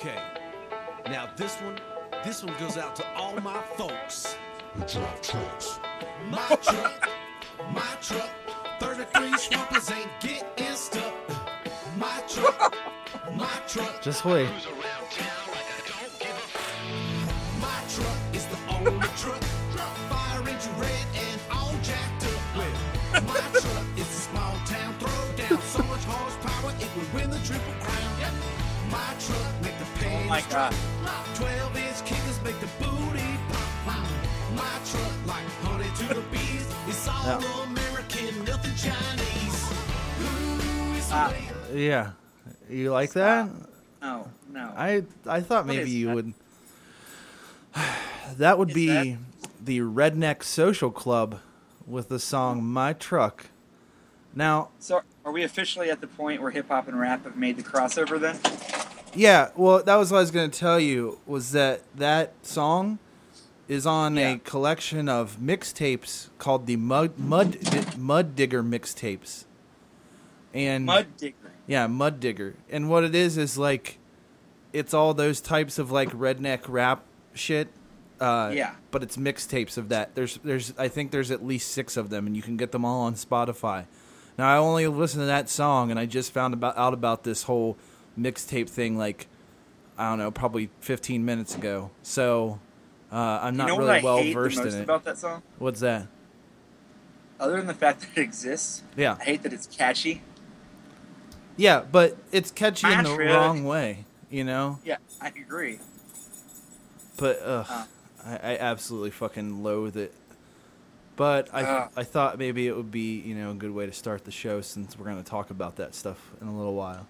Okay. Now this one, this one goes out to all my folks. Who drive trucks. My truck, my truck. 33 swampers ain't getting stuck. My truck, my truck. Just wait. My truck is the only truck. Fire engine red and all jacked up. My truck my God. 12 inch kickers make the booty pop. My truck like honey to the bees. It's all Yeah. American, nothing Chinese. Ooh, it's Ah. Yeah. You like that? No, no. I I thought What maybe is you that? would. that would Is be that- the Redneck Social Club with the song "My Truck." Now, so, are we officially at the point where hip hop and rap have made the crossover? Then, yeah, well, that was what I was going to tell you was that that song is on Yeah. a collection of mixtapes called the Mud Mud Mud Digger mixtapes, and Mud Digger. Yeah, Mud Digger. And what it is is like it's all those types of like redneck rap shit. Uh, Yeah. But it's mixtapes of that. There's there's I think there's at least six of them, and you can get them all on Spotify. Now I only listened to that song, and I just found about out about this whole mixtape thing like I don't know, probably 15 minutes ago. So uh, I'm not you know really well versed in it. about that song? What's that? Other than the fact that it exists, Yeah. I hate that it's catchy. Yeah, but it's catchy in the wrong way, you know. Yeah, I agree. But ugh, Uh. I, I absolutely fucking loathe it. But I Uh. I thought maybe it would be you know a good way to start the show since we're gonna talk about that stuff in a little while.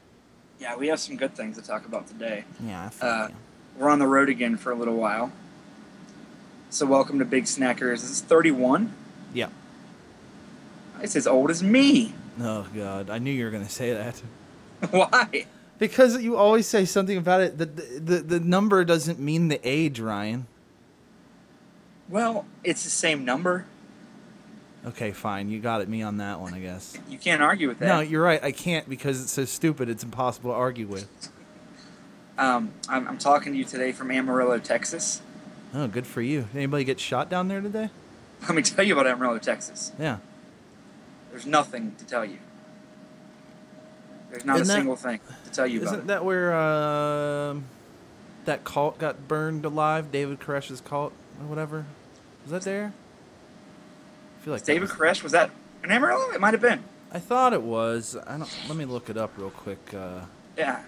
Yeah, we have some good things to talk about today. Yeah, I feel Uh. We're on the road again for a little while. So, welcome to Big Snackers. This is 31. yeah. It's as old as me. Oh god, I knew you were gonna say that Why? because you always say something about it. The the, the number doesn't mean the age, Ryan. Well, it's the same number. Okay, fine. You got it. Me on that one, I guess. You can't argue with that. No, you're right. I can't because it's so stupid. It's impossible to argue with. Um, I'm, I'm talking to you today from Amarillo, Texas. Oh, good for you. Anybody get shot down there today? Let me tell you about Amarillo, Texas. Yeah. There's nothing to tell you. There's not Isn't a that- single thing to tell you about. Isn't that where um, that cult got burned alive? David Koresh's cult or whatever. Was that there? I feel like David was- Koresh was that in Amarillo? It might have been. I thought it was. I don't. Let me look it up real quick. Uh, Yeah.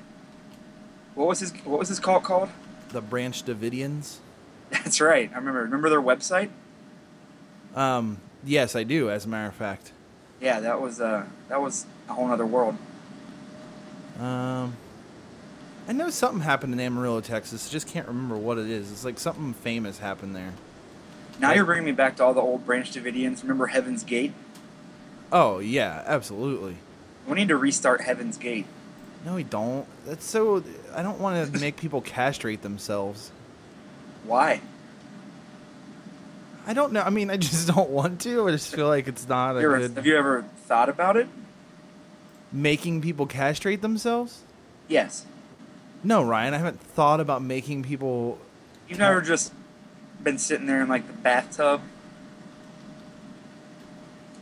What was his What was his cult called? the Branch Davidians. That's right. I remember. Remember their website? Um, yes, I do. As a matter of fact. Yeah, that was uh that was a whole other world. Um, I know something happened in Amarillo, Texas. I just can't remember what it is. It's like something famous happened there. Now you're bringing me back to all the old Branch Davidians. Remember Heaven's Gate? Oh yeah, absolutely. We need to restart Heaven's Gate. No, we don't. That's so. I don't want to make people castrate themselves. Why? I don't know. I mean, I just don't want to. I just feel like it's not a good have you ever thought about it? making people castrate themselves. Yes. No, Ryan, I haven't thought about making people. You've never just been sitting there in like the bathtub,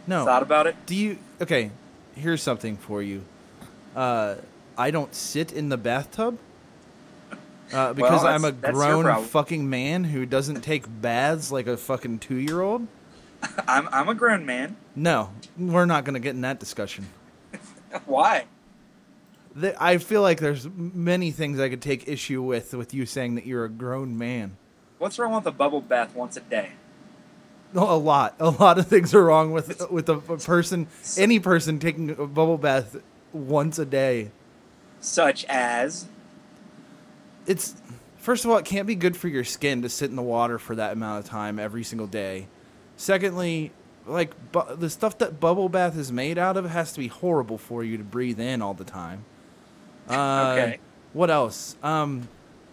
No. thought about it? Do you? Okay, here's something for you. Uh, I don't sit in the bathtub. Uh, because Well, I'm a that's- that's your grown fucking man who doesn't take baths like a fucking two year old. I'm I'm a grown man. No, we're not going to get in that discussion. Why? I feel like there's many things I could take issue with with you saying that you're a grown man. What's wrong with a bubble bath once a day? A lot, a lot of things are wrong with with a, a person, any person taking a bubble bath once a day. Such as It's first of all, it can't be good for your skin to sit in the water for that amount of time every single day. Secondly, like bu- the stuff that bubble bath is made out of has to be horrible for you to breathe in all the time. Uh, Okay. What else? Um,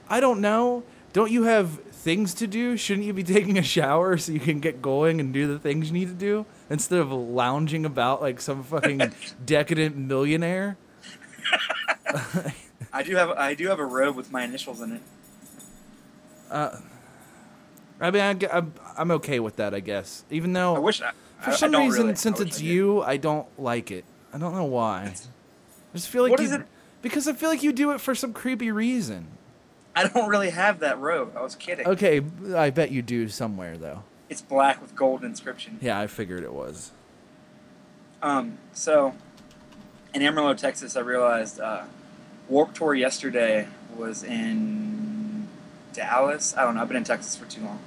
I don't know. Don't you have things to do? Shouldn't you be taking a shower so you can get going and do the things you need to do instead of lounging about like some fucking decadent millionaire? I do have I do have a robe with my initials in it. Uh, I mean, I, g- I'm, I'm okay with that, I guess. Even though I wish I, for I- I some don't reason, really- since it's I you, I don't like it. I don't know why. I just feel like What you, is it? because I feel like you do it for some creepy reason. I don't really have that robe. I was kidding. Okay, I bet you do somewhere though. It's black with gold inscription. Yeah, I figured it was. Um, so in Amarillo, Texas, I realized uh, Warp Tour yesterday was in Dallas. I don't know. I've been in Texas for too long.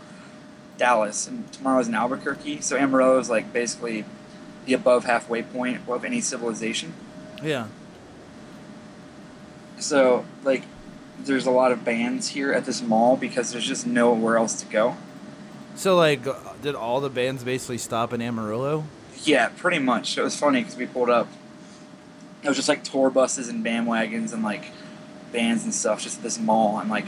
Dallas, and tomorrow's in Albuquerque. So Amarillo is like basically the above halfway point of any civilization. Yeah. So like, there's a lot of bands here at this mall because there's just nowhere else to go. So like, did all the bands basically stop in Amarillo? Yeah, pretty much. It was funny because we pulled up. It was just like tour buses and bandwagons and like bands and stuff, just at this mall and like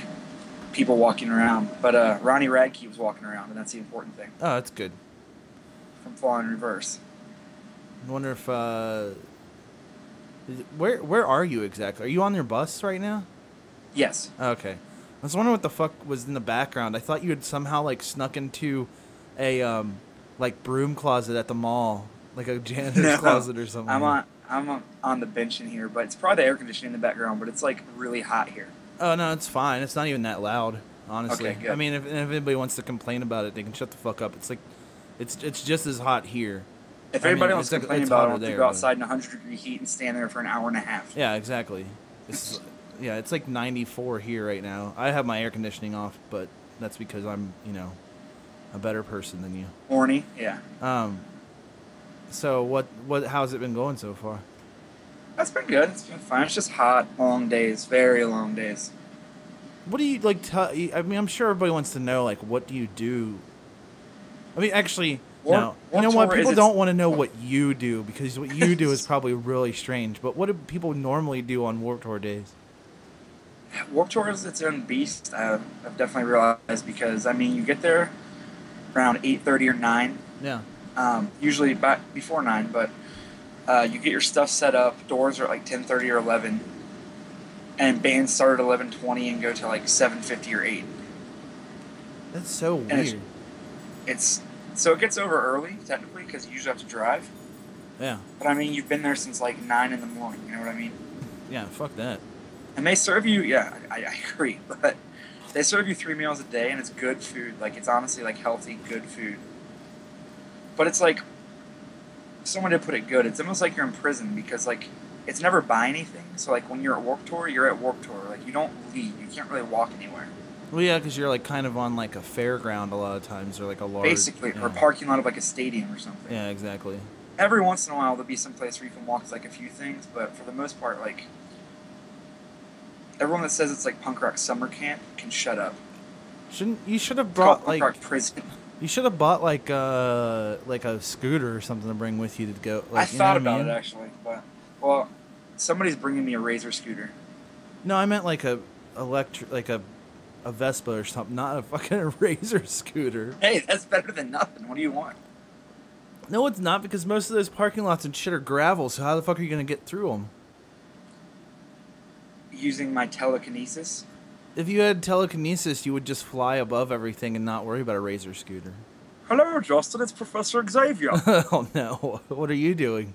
people walking around. But uh, Ronnie Radke was walking around, and that's the important thing Oh, that's good. from Falling in Reverse. I wonder if uh, where where are you exactly? Are you on your bus right now? Yes. Okay. I was wondering what the fuck was in the background. I thought you had somehow like snuck into a um like broom closet at the mall, like a janitor's No, closet or something. I'm on. I'm on, the bench in here, but it's probably the air conditioning in the background. But it's like really hot here. Oh no, it's fine. It's not even that loud, honestly. Okay. I mean, if, if anybody wants to complain about it, they can shut the fuck up. It's like, it's it's just as hot here. If I mean, anybody wants it's to complain about it, I'll go but- outside in 100 degree heat and stand there for an hour and a half. Yeah, exactly. It's, yeah, it's like 94 here right now. I have my air conditioning off, but that's because I'm, you know, a better person than you. Horny. Yeah. Um. So what what how's it been going so far? That's been good. It's been fine. It's just hot, long days, very long days. What do you like? Tell, I mean, I'm sure everybody wants to know. Like, what do you do? I mean, actually, Warp- no. You know what? People don't want to know what you do because what you do is probably really strange. But what do people normally do on Warp Tour days? Warp Tour is its own beast. Uh, I've definitely realized because I mean, you get there around eight thirty or nine, Yeah. um, usually by, before nine, but uh, you get your stuff set up. Doors are like ten thirty or eleven, and bands start at eleven twenty and go to like seven fifty or eight. That's so And it's- weird. It's so it gets over early technically because you usually have to drive. Yeah. But I mean, you've been there since like nine in the morning. You know what I mean? Yeah. Fuck that. And they serve you, yeah, I, I agree, but they serve you three meals a day and it's good food. Like, it's honestly like healthy, good food. But it's like, someone did put it good. It's almost like you're in prison because, like, it's never buy anything. So, like, when you're at Warp Tour, you're at Warp Tour. Like, you don't leave. You can't really walk anywhere. Well, yeah, because you're like kind of on like a fairground a lot of times, or like a large. Basically, yeah. or a parking lot of like a stadium or something. Yeah, exactly. Every once in a while, there'll be some place where you can walk like a few things, but for the most part, like, everyone that says it's like punk rock summer camp can shut up. Shouldn't you should have brought punk like rock prison. you should have bought like uh like a scooter or something to bring with you to go. Like, I thought about mean? it actually, but well, somebody's bringing me a Razor scooter. No, I meant like a electric, like a a Vespa or something, not a fucking razor scooter. Hey, that's better than nothing. What do you want? No, it's not because most of those parking lots and shit are gravel. So how the fuck are you gonna get through them? Using my telekinesis. If you had telekinesis, you would just fly above everything and not worry about a razor scooter. Hello, Justin. It's Professor Xavier. oh no! What are you doing?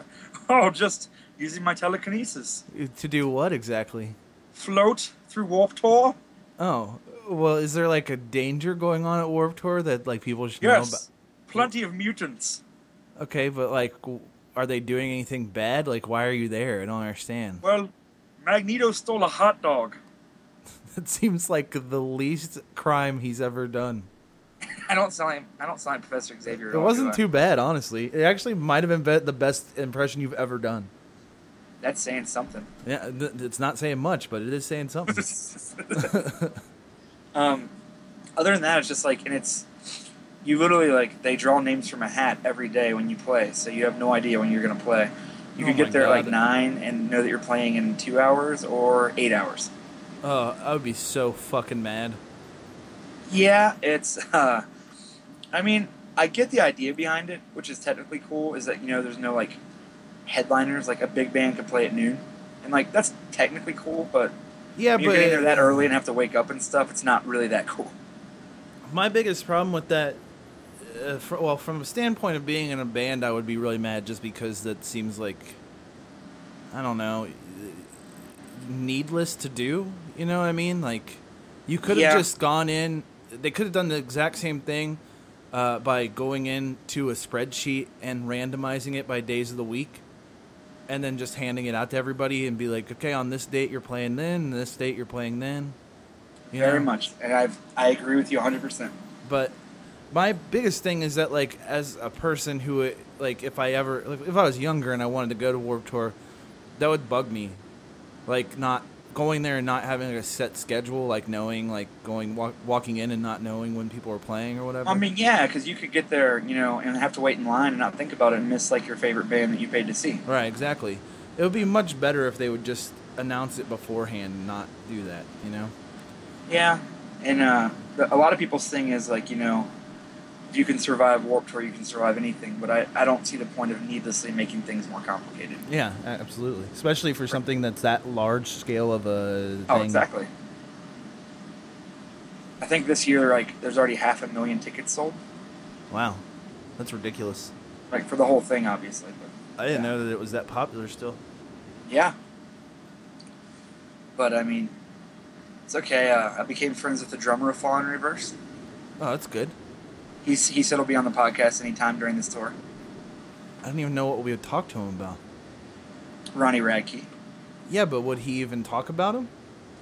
oh, just using my telekinesis. To do what exactly? Float through warp tour. Oh, well, is there like a danger going on at Warp Tour that like people should know about? Yes, plenty of mutants. Okay, but like, are they doing anything bad? Like, why are you there? I don't understand. Well, Magneto stole a hot dog. That seems like the least crime he's ever done. I don't sign. I don't like Professor Xavier. At It all, wasn't too bad, honestly. It actually might have been the best impression you've ever done. That's saying something. Yeah, th- it's not saying much, but it is saying something. um, other than that, it's just like, and it's you literally like they draw names from a hat every day when you play, so you have no idea when you're gonna play. You Oh could get there at like nine and know that you're playing in two hours or eight hours. oh, I would be so fucking mad. Yeah, it's. uh I mean, I get the idea behind it, which is technically cool. Is that you know there's no like headliners like a big band could play at noon. and like that's technically cool, but Yeah, when you're getting there that early and have to wake up and stuff. It's not really that cool. My biggest problem with that, uh, fr- well, from a standpoint of being in a band, I would be really mad just because that seems like, I don't know, needless to do. You know what I mean? Like, you could have Yeah. just gone in. They could have done the exact same thing uh, by going into a spreadsheet and randomizing it by days of the week, and then just handing it out to everybody and be like, okay, on this date you're playing then, this date you're playing then. You Very know? much, and I've I agree with you 100. percent but my biggest thing is that like as a person who like if i ever like, if i was younger and i wanted to go to warp tour that would bug me. Like not going there and not having like a set schedule like knowing like going walk, walking in and not knowing when people are playing or whatever. I mean, yeah, because you could get there, you know, and have to wait in line and not think about it and miss like your favorite band that you paid to see. right exactly. It would be much better if they would just announce it beforehand and not do that you know? Yeah, and uh, a lot of people's thing is like, you know, you can survive Warp Tour, you can survive anything. But I, I don't see the point of needlessly making things more complicated. yeah absolutely especially for something that's that large scale of a thing Oh, exactly. I think this year, like, there's already half a million tickets sold, wow that's ridiculous like for the whole thing, obviously. But i didn't Yeah. know that it was that popular still yeah. But I mean, it's okay. Uh, I became friends with the drummer of Fallen Reverse. oh that's good He's, he said he'll be on the podcast anytime during this tour. I don't even know what we would talk to him about. Ronnie Radke. Yeah, but would he even talk about him?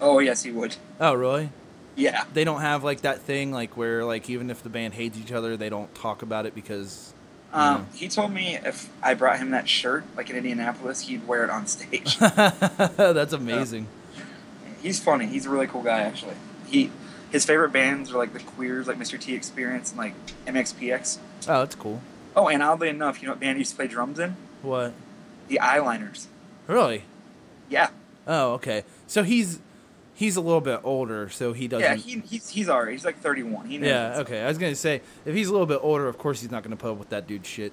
Oh yes, he would. Oh, really? Yeah. They don't have like that thing like where like even if the band hates each other, they don't talk about it because Um, he told me if I brought him that shirt, like in Indianapolis, he'd wear it on stage. that's amazing. He's funny. He's a really cool guy, actually. He his favorite bands are like the Queers, like Mr. T Experience, and like MXPX. Oh, that's cool. Oh, and oddly enough, you know what band he used to play drums in? What? The Eyeliners. Really? Yeah, Oh, okay. So he's he's a little bit older, so he doesn't. yeah. He, he's he's alright. He's like 31. He knows yeah. himself. Okay. I was gonna say if he's a little bit older, of course he's not gonna put up with that dude shit.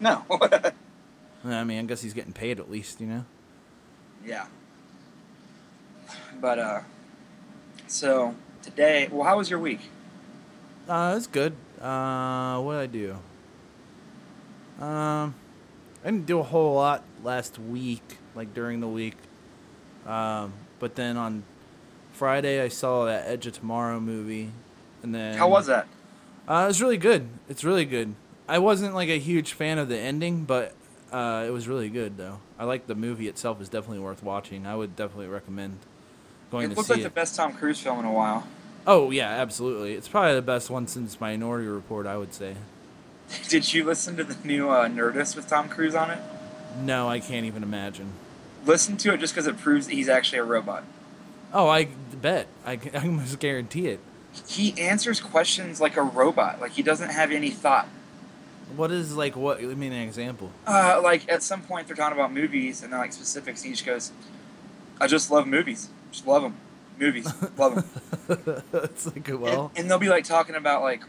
No. I mean, I guess he's getting paid at least, you know. yeah. But uh, so today, well, how was your week? Uh, it's good. Uh, what did I do? Um, I didn't do a whole lot last week, like during the week. Um, but then on Friday I saw that Edge of Tomorrow movie, and then How was that? Uh, it's really good. It's really good. I wasn't like a huge fan of the ending, but uh, it was really good though. I like the movie itself. is definitely worth watching. I would definitely recommend going It to looks see like it. the best Tom Cruise film in a while. Oh yeah, absolutely. It's probably the best one since Minority Report. I would say. Did you listen to the new uh, Nerdist with Tom Cruise on it? No, I can't even imagine. Listen to it just because it proves that he's actually a robot. Oh, I bet. I, I almost guarantee it. He answers questions like a robot. Like he doesn't have any thought. What is like what? Give me an example. Uh, like at some point they're talking about movies and they're like specifics. And he just goes, "I just love movies. Just love them. Movies. love them." it's like well, and, and they'll be like talking about like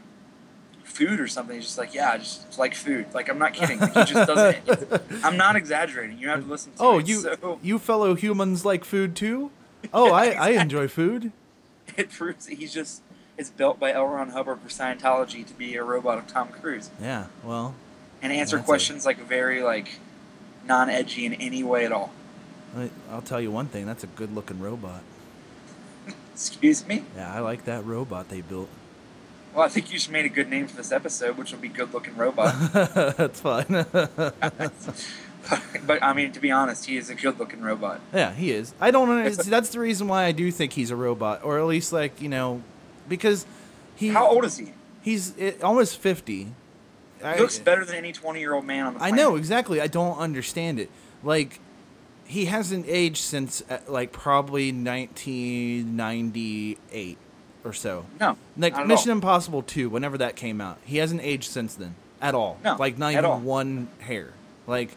food or something. He's just like, "Yeah, I just like food." Like I'm not kidding. Like, he just doesn't. I'm not exaggerating. You have to listen to oh, it. you So you fellow humans like food too? Oh, I, I enjoy food. it proves that he's just. It's built by L. Ron Hubbard for Scientology to be a robot of Tom Cruise Yeah, well, and answer questions like very like non-edgy in any way at all. I- I'll tell you one thing. That's a good-looking robot. Excuse me. Yeah, I like that robot they built. Well, I think you just made a good name for this episode, which will be "Good Looking Robot." That's fine. but I mean, to be honest, he is a good-looking robot. yeah, he is. I don't know. That's the reason why I do think he's a robot, or at least like you know, because he How old is he? he's eh, almost fifty. I- looks better than any twenty-year-old man on the I know exactly. I don't understand it. Like he hasn't aged since uh, like probably 1998 or so. No, Like Mission all. Impossible 2, whenever that came out. He hasn't aged since then at all. No, like not even one hair. Like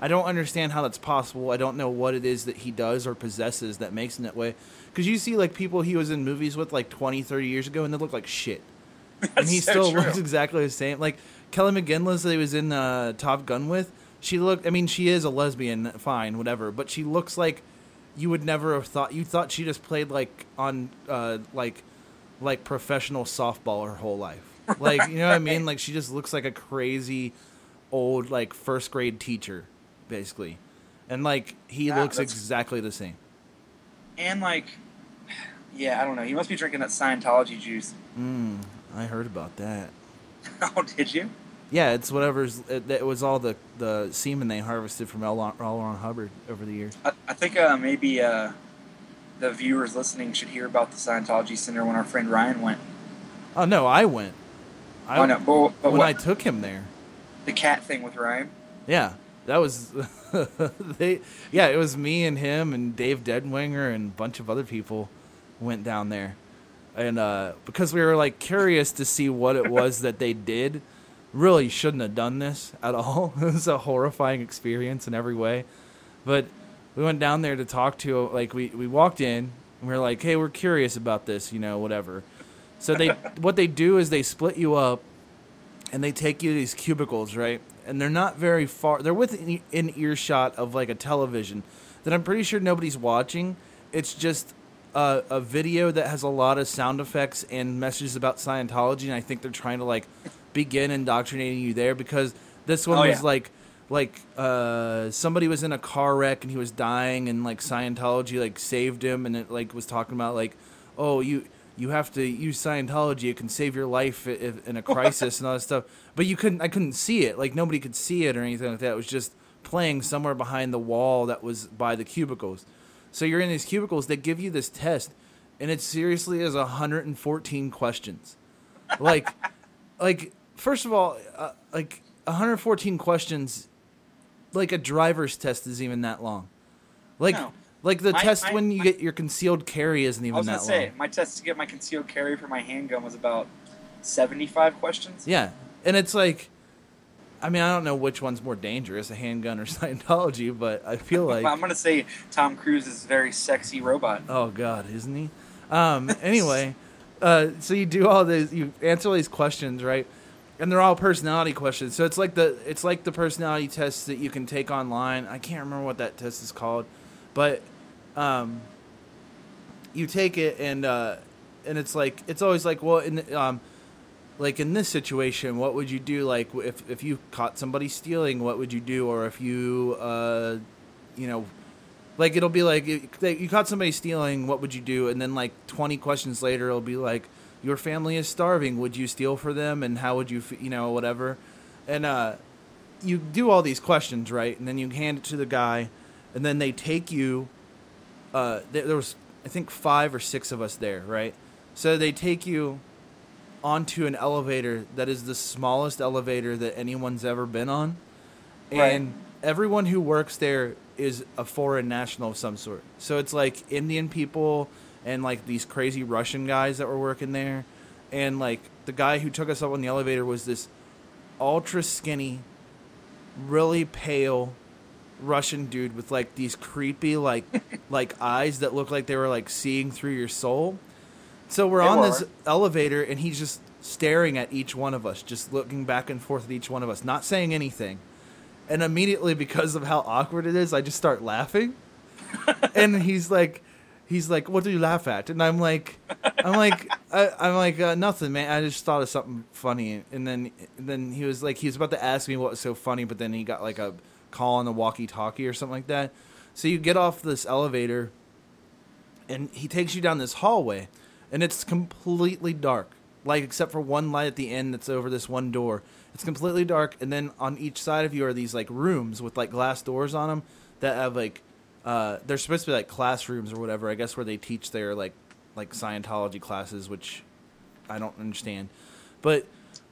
I don't understand how that's possible. I don't know what it is that he does or possesses that makes him that way. Cuz you see like people he was in movies with like 20, 30 years ago and they look like shit. and he so still true. looks exactly the same. Like Kelly McGinley that he was in uh, Top Gun with she looked. I mean, she is a lesbian, fine, whatever. But she looks like you would never have thought. You thought she just played like on uh, like like professional softball her whole life. Like you know what I mean? Like she just looks like a crazy old like first grade teacher, basically. And like he Yeah, looks exactly the same. And like, yeah, I don't know. He must be drinking that Scientology juice. Mm, I heard about that. oh, did you? Yeah, it's whatever's. It, it was all the the semen they harvested from L. Ron- L. Ron Hubbard over the years. I, I think uh, maybe uh, the viewers listening should hear about the Scientology Center when our friend Ryan went. Oh no, I went. I, oh no, but, but when what, I took him there. the cat thing with Ryan. Yeah, that was they. Yeah, it was me and him and Dave Deadwinger and a bunch of other people went down there, and uh, because we were like curious to see what it was that they did. Really shouldn't have done this at all. it was a horrifying experience in every way, but we went down there to talk to like we we walked in and we are like, hey, we're curious about this, you know, whatever. So they what they do is they split you up and they take you to these cubicles, right? And they're not very far. They're within in earshot of like a television that I'm pretty sure nobody's watching. It's just a, a video that has a lot of sound effects and messages about Scientology, and I think they're trying to like begin indoctrinating you there? Because this one Oh, was yeah. like like uh somebody was in a car wreck and he was dying and like Scientology like saved him and it like was talking about like oh you you have to use Scientology it can save your life if, in a crisis and all that stuff. But you couldn't I couldn't see it. Like nobody could see it or anything like that. It was just playing somewhere behind the wall that was by the cubicles. So you're in these cubicles they give you this test and it seriously is 114 questions. Like like first of all uh, like 114 questions like a driver's test is even that long like No. like the My- test my- when you my- get your concealed carry isn't even I was that gonna say long my test to get my concealed carry for my handgun was about seventy-five questions. yeah and it's like i mean i don't know which one's more dangerous a handgun or scientology but i feel like I'm gonna say Tom Cruise's very sexy robot. Oh God, isn't he? Um, anyway, uh, so you do all these, you answer all these questions, right? And they're all personality questions. So it's like the it's like the personality tests that you can take online. I can't remember what that test is called, but um, you take it and uh, and it's like it's always like well in um, like in this situation, what would you do? Like if if you caught somebody stealing, what would you do? Or if you uh, you know like it'll be like you caught somebody stealing what would you do and then like 20 questions later it'll be like your family is starving would you steal for them? And how would you you know whatever. And uh you do all these questions right? And then you hand it to the guy and then they take you uh there, there was i think five or six of us there right? So they take you onto an elevator that is the smallest elevator that anyone's ever been on. Right. and everyone who works there is a foreign national of some sort. So it's like Indian people and like these crazy Russian guys that were working there, and like the guy who took us up on the elevator was this ultra skinny, really pale Russian dude with like these creepy like like eyes that look like they were like seeing through your soul. So we're They on were. this elevator and he's just staring at each one of us, just looking back and forth at each one of us, not saying anything. And immediately because of how awkward it is, I just start laughing. and he's like he's like, "What do you laugh at?" And I'm like I'm like I, I'm like uh, nothing, man. I just thought of something funny. And then and then he was like he was about to ask me what was so funny, but then he got like a call on the walkie-talkie or something like that. So you get off this elevator and he takes you down this hallway and it's completely dark like except for one light at the end that's over this one door it's completely dark and then on each side of you are these like rooms with like glass doors on them that have like uh they're supposed to be like classrooms or whatever i guess where they teach their like like scientology classes which i don't understand but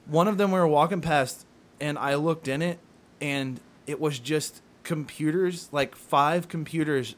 one of them we were walking past and i looked in it and it was just computers like five computers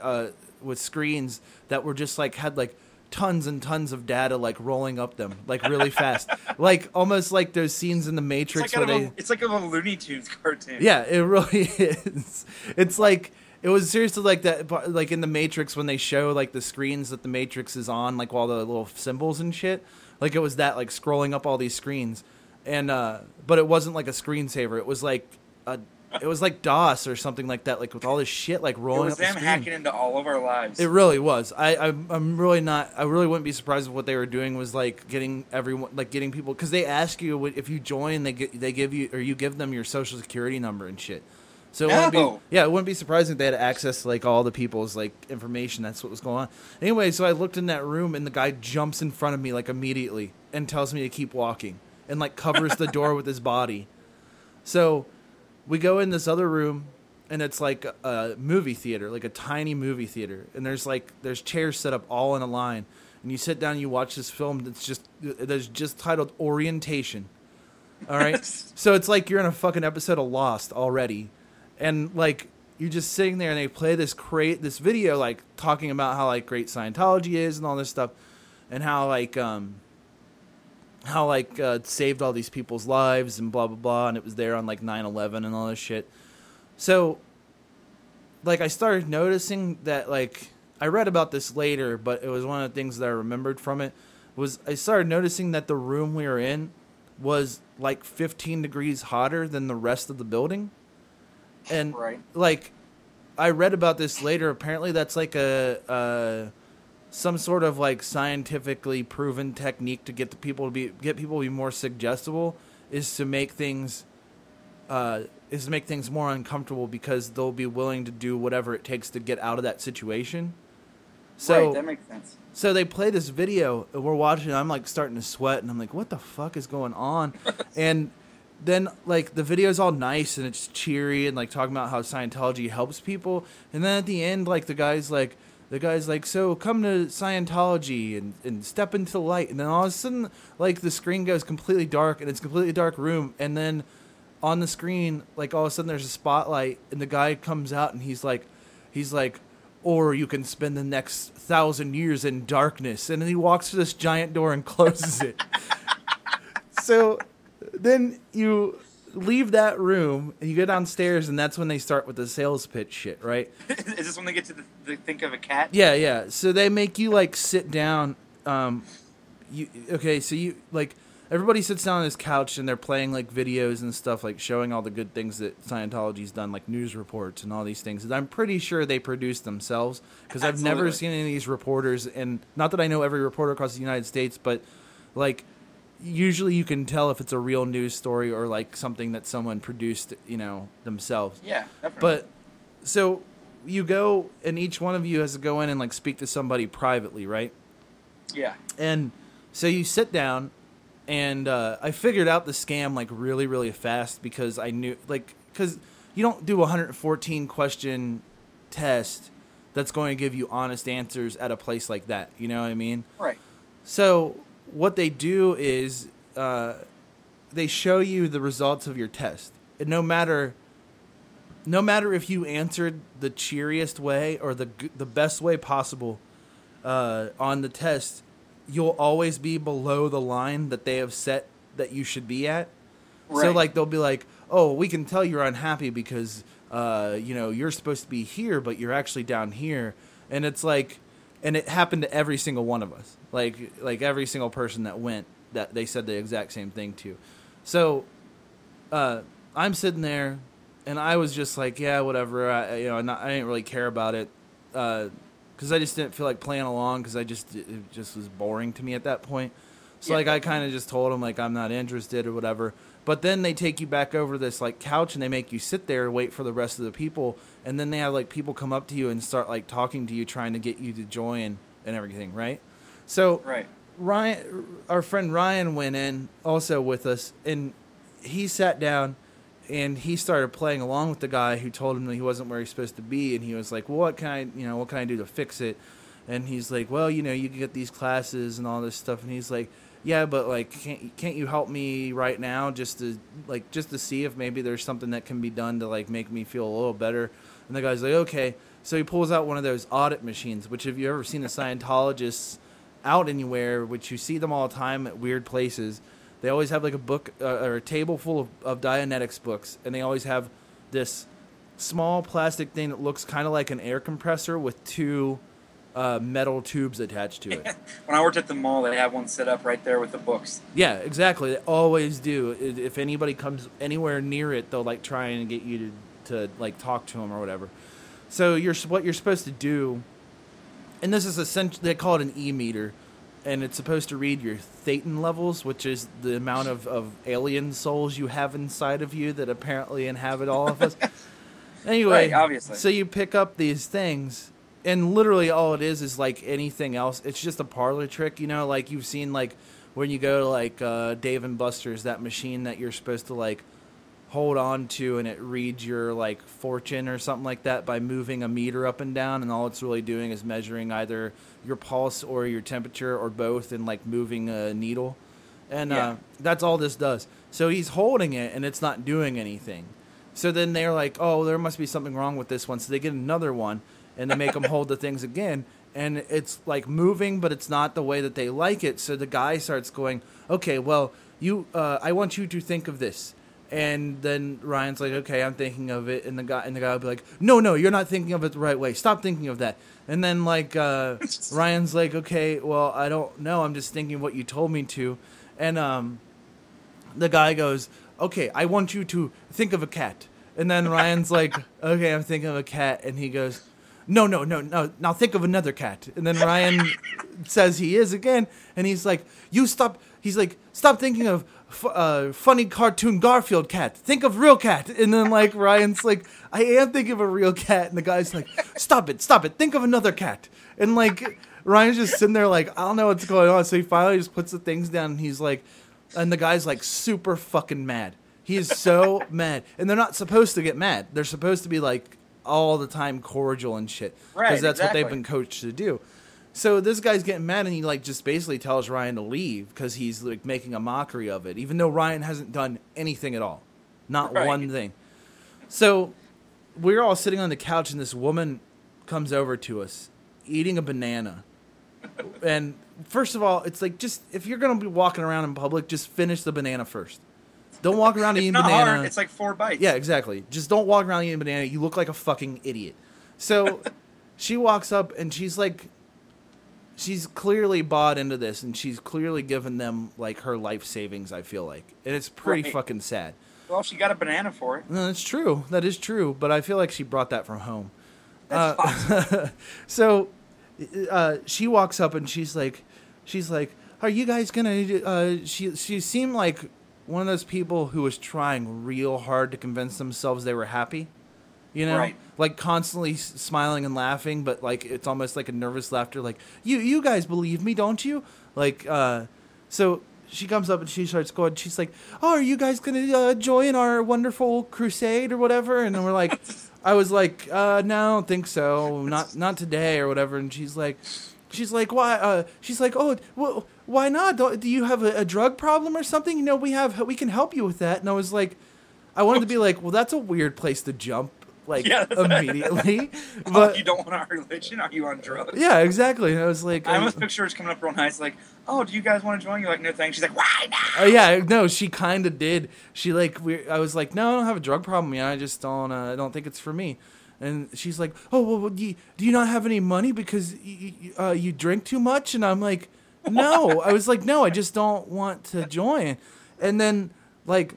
uh, with screens that were just like had like tons and tons of data like rolling up them like really fast like almost like those scenes in the It's matrix like, out where they a, it's like a Looney Tunes cartoon. yeah, it really is. It's like it was seriously like that, like in the Matrix when they show like the screens that the Matrix is on, like all the little symbols and shit. Like it was that, like scrolling up all these screens, and uh, but it wasn't like a screensaver. It was like a it was like DOS or something like that, like with all this shit like It rolling was up the them screen. hacking into all of our lives. It really was. I, I'm, I'm really not. I really wouldn't be surprised if what they were doing was like getting everyone, like getting people, because they ask you if you join, they get, they give you or you give them your social security number and shit. So it wouldn't be, yeah, it wouldn't be surprising if they had access to like all the people's like information. That's what was going on. Anyway, so I looked in that room and the guy jumps in front of me like immediately and tells me to keep walking and like covers the door with his body. So we go in this other room and it's like a movie theater like a tiny movie theater and there's like there's chairs set up all in a line and you sit down and you watch this film that's just that's just titled orientation all right so it's like you're in a fucking episode of lost already and like you're just sitting there and they play this create this video like talking about how like great scientology is and all this stuff and how like um how like uh, saved all these people's lives and blah blah blah and it was there on like 9-11 and all this shit. So like i started noticing that like i read about this later but it was one of the things that i remembered from it was i started noticing that the room we were in was like 15 degrees hotter than the rest of the building and Right. like i read about this later apparently that's like a uh some sort of like scientifically proven technique to get the people to be get people to be more suggestible is to make things uh, is to make things more uncomfortable because they'll be willing to do whatever it takes to get out of that situation. So right, that makes sense. so they play this video and we're watching. I'm like starting to sweat and I'm like, what the fuck is going on? and then like the video's all nice and it's cheery and like talking about how Scientology helps people. And then at the end, like the guy's like, the guy's like, so come to Scientology and, and step into the light. And then all of a sudden, like the screen goes completely dark and it's a completely dark room. And then on the screen, like all of a sudden there's a spotlight and the guy comes out and he's like, he's like, or you can spend the next thousand years in darkness. And then he walks through this giant door and closes it. so then you leave that room and you go downstairs and that's when they start with the sales pitch shit, right? Is this when they get to the, the think of a cat? Yeah, yeah. So they make you like sit down. Um, you okay? So you like everybody sits down on this couch and they're playing like videos and stuff, like showing all the good things that Scientology's done, like news reports and all these things. And I'm pretty sure they produce themselves because I've never seen any of these reporters. And not that I know every reporter across the United States, but like usually you can tell if it's a real news story or like something that someone produced, you know, themselves. Yeah, definitely. But so you go and each one of you has to go in and like speak to somebody privately, right? yeah, And so you sit down and uh, I figured out the scam like really really fast because I knew like cuz you don't do a 114 question test that's going to give you honest answers at a place like that, you know what I mean? right. So what they do is uh, they show you the results of your test, and no matter no matter if you answered the cheeriest way or the the best way possible uh, on the test, you'll always be below the line that they have set that you should be at. So like they'll be like, "Oh, we can tell you're unhappy because uh, you know you're supposed to be here, but you're actually down here," and it's like, and it happened to every single one of us. Like like every single person that went, that they said the exact same thing to. So, uh, I'm sitting there, and I was just like, "Yeah, whatever." I you know not, I didn't really care about it. because I just didn't feel like playing along because I just it just was boring to me at that point. So Yeah. like I kind of just told him like I'm not interested or whatever. But then they take you back over this like couch and they make you sit there and wait for the rest of the people, and then they have like people come up to you and start like talking to you, trying to get you to join and everything, right? So Right. Ryan, our friend Ryan went in also with us, and he sat down and he started playing along with the guy who told him that he wasn't where he's supposed to be, and he was like, "Well, what can I, you know, what can I do to fix it?" And he's like, "Well, you know, you can get these classes and all this stuff," and he's like. Yeah, but like, can't can't you help me right now, just to like, just to see if maybe there's something that can be done to like make me feel a little better? And the guy's like, okay. So he pulls out one of those audit machines, which have you ever seen the Scientologists out anywhere, which you see them all the time at weird places. They always have like a book uh, or a table full of, of Dianetics books, and they always have this small plastic thing that looks kind of like an air compressor with two uh, metal tubes attached to it. When I worked at the mall, they have one set up right there with the books. Yeah, exactly. They always do. If anybody comes anywhere near it, they'll like try and get you to, to like talk to them or whatever. So you're what you're supposed to do, and this is essentially they call it an e meter, and it's supposed to read your thetan levels, which is the amount of, of alien souls you have inside of you that apparently inhabit all of us. anyway, Right, obviously. so you pick up these things, and literally all it is is like anything else. It's just a parlor trick, you know, like you've seen like when you go to like uh, Dave and Buster's, that machine that you're supposed to like hold on to and it reads your like fortune or something like that by moving a meter up and down and all it's really doing is measuring either your pulse or your temperature or both and like moving a needle. And Yeah. uh, that's all this does. So he's holding it and it's not doing anything. So then they're like oh there must be something wrong with this one. So they get another one and they make them hold the things again and it's like moving but it's not the way that they like it so the guy starts going okay well you uh, i want you to think of this and then Ryan's like, "Okay, I'm thinking of it," and the guy and the guy will be like, "No, no, you're not thinking of it the right way. Stop thinking of that." And then like uh, Ryan's like, "Okay, well, I don't know. I'm just thinking what you told me to," and um, the guy goes, "Okay, I want you to think of a cat." And then Ryan's like, "Okay, I'm thinking of a cat," and he goes, "No, no, no, no. Now think of another cat." And then Ryan says he is again, and he's like, "You stop." He's like, "Stop thinking of." F- uh, funny cartoon Garfield cat. Think of real cat. And then like Ryan's like, I am thinking of a real cat. And the guy's like, stop it, stop it. Think of another cat. And like Ryan's just sitting there like, I don't know what's going on. So he finally just puts the things down and he's like, and the guy's like super fucking mad. He is so mad. And they're not supposed to get mad. They're supposed to be like all the time cordial and shit. Because Right, that's what they've been coached to do. So this guy's getting mad and he like just basically tells Ryan to leave because he's like making a mockery of it, even though Ryan hasn't done anything at all, not Right. one thing. So we're all sitting on the couch and this woman comes over to us eating a banana. And first of all, it's like just if you're gonna be walking around in public, just finish the banana first. Don't walk around eating not banana. hard. It's like four bites. Yeah, exactly. Just don't walk around eating banana. You look like a fucking idiot. So she walks up and she's like, she's clearly bought into this and she's clearly given them like her life savings, I feel like. And it's pretty Right. fucking sad. Well, she got a banana for it. No, that's true. That is true. But I feel like she brought that from home. That's possible. So uh, she walks up and she's like, she's like, "Are you guys gonna?" Uh, she she seemed like one of those people who was trying real hard to convince themselves they were happy. You know, Right. like constantly s- smiling and laughing, but like it's almost like a nervous laughter. Like you you guys believe me, don't you? Like uh, so. She comes up and she starts going. She's like, "Oh, are you guys gonna uh, join our wonderful crusade or whatever?" And then we're like, I was like, uh, no, I don't think so. Not not today or whatever. And she's like, she's like, why? Uh, she's like, oh, well, why not? Do, do you have a, a drug problem or something? You know, we have we can help you with that. And I was like, I wanted to be like, well, that's a weird place to jump like Yeah. immediately. oh, but you don't want our religion? Are you on drugs? yeah, exactly. And I was like, I uh, picture her coming up real nice, like, "Oh, do you guys want to join?" You're like, "No, thanks." She's like, "Why not?" Oh yeah, no, she kind of did. She like we I was like, no, I don't have a drug problem. Yeah, I just don't. Uh, I don't think it's for me. And she's like, oh well, well, do you, do you not have any money because uh, you drink too much? And I'm like, no. I was like, no, I just don't want to join. And then like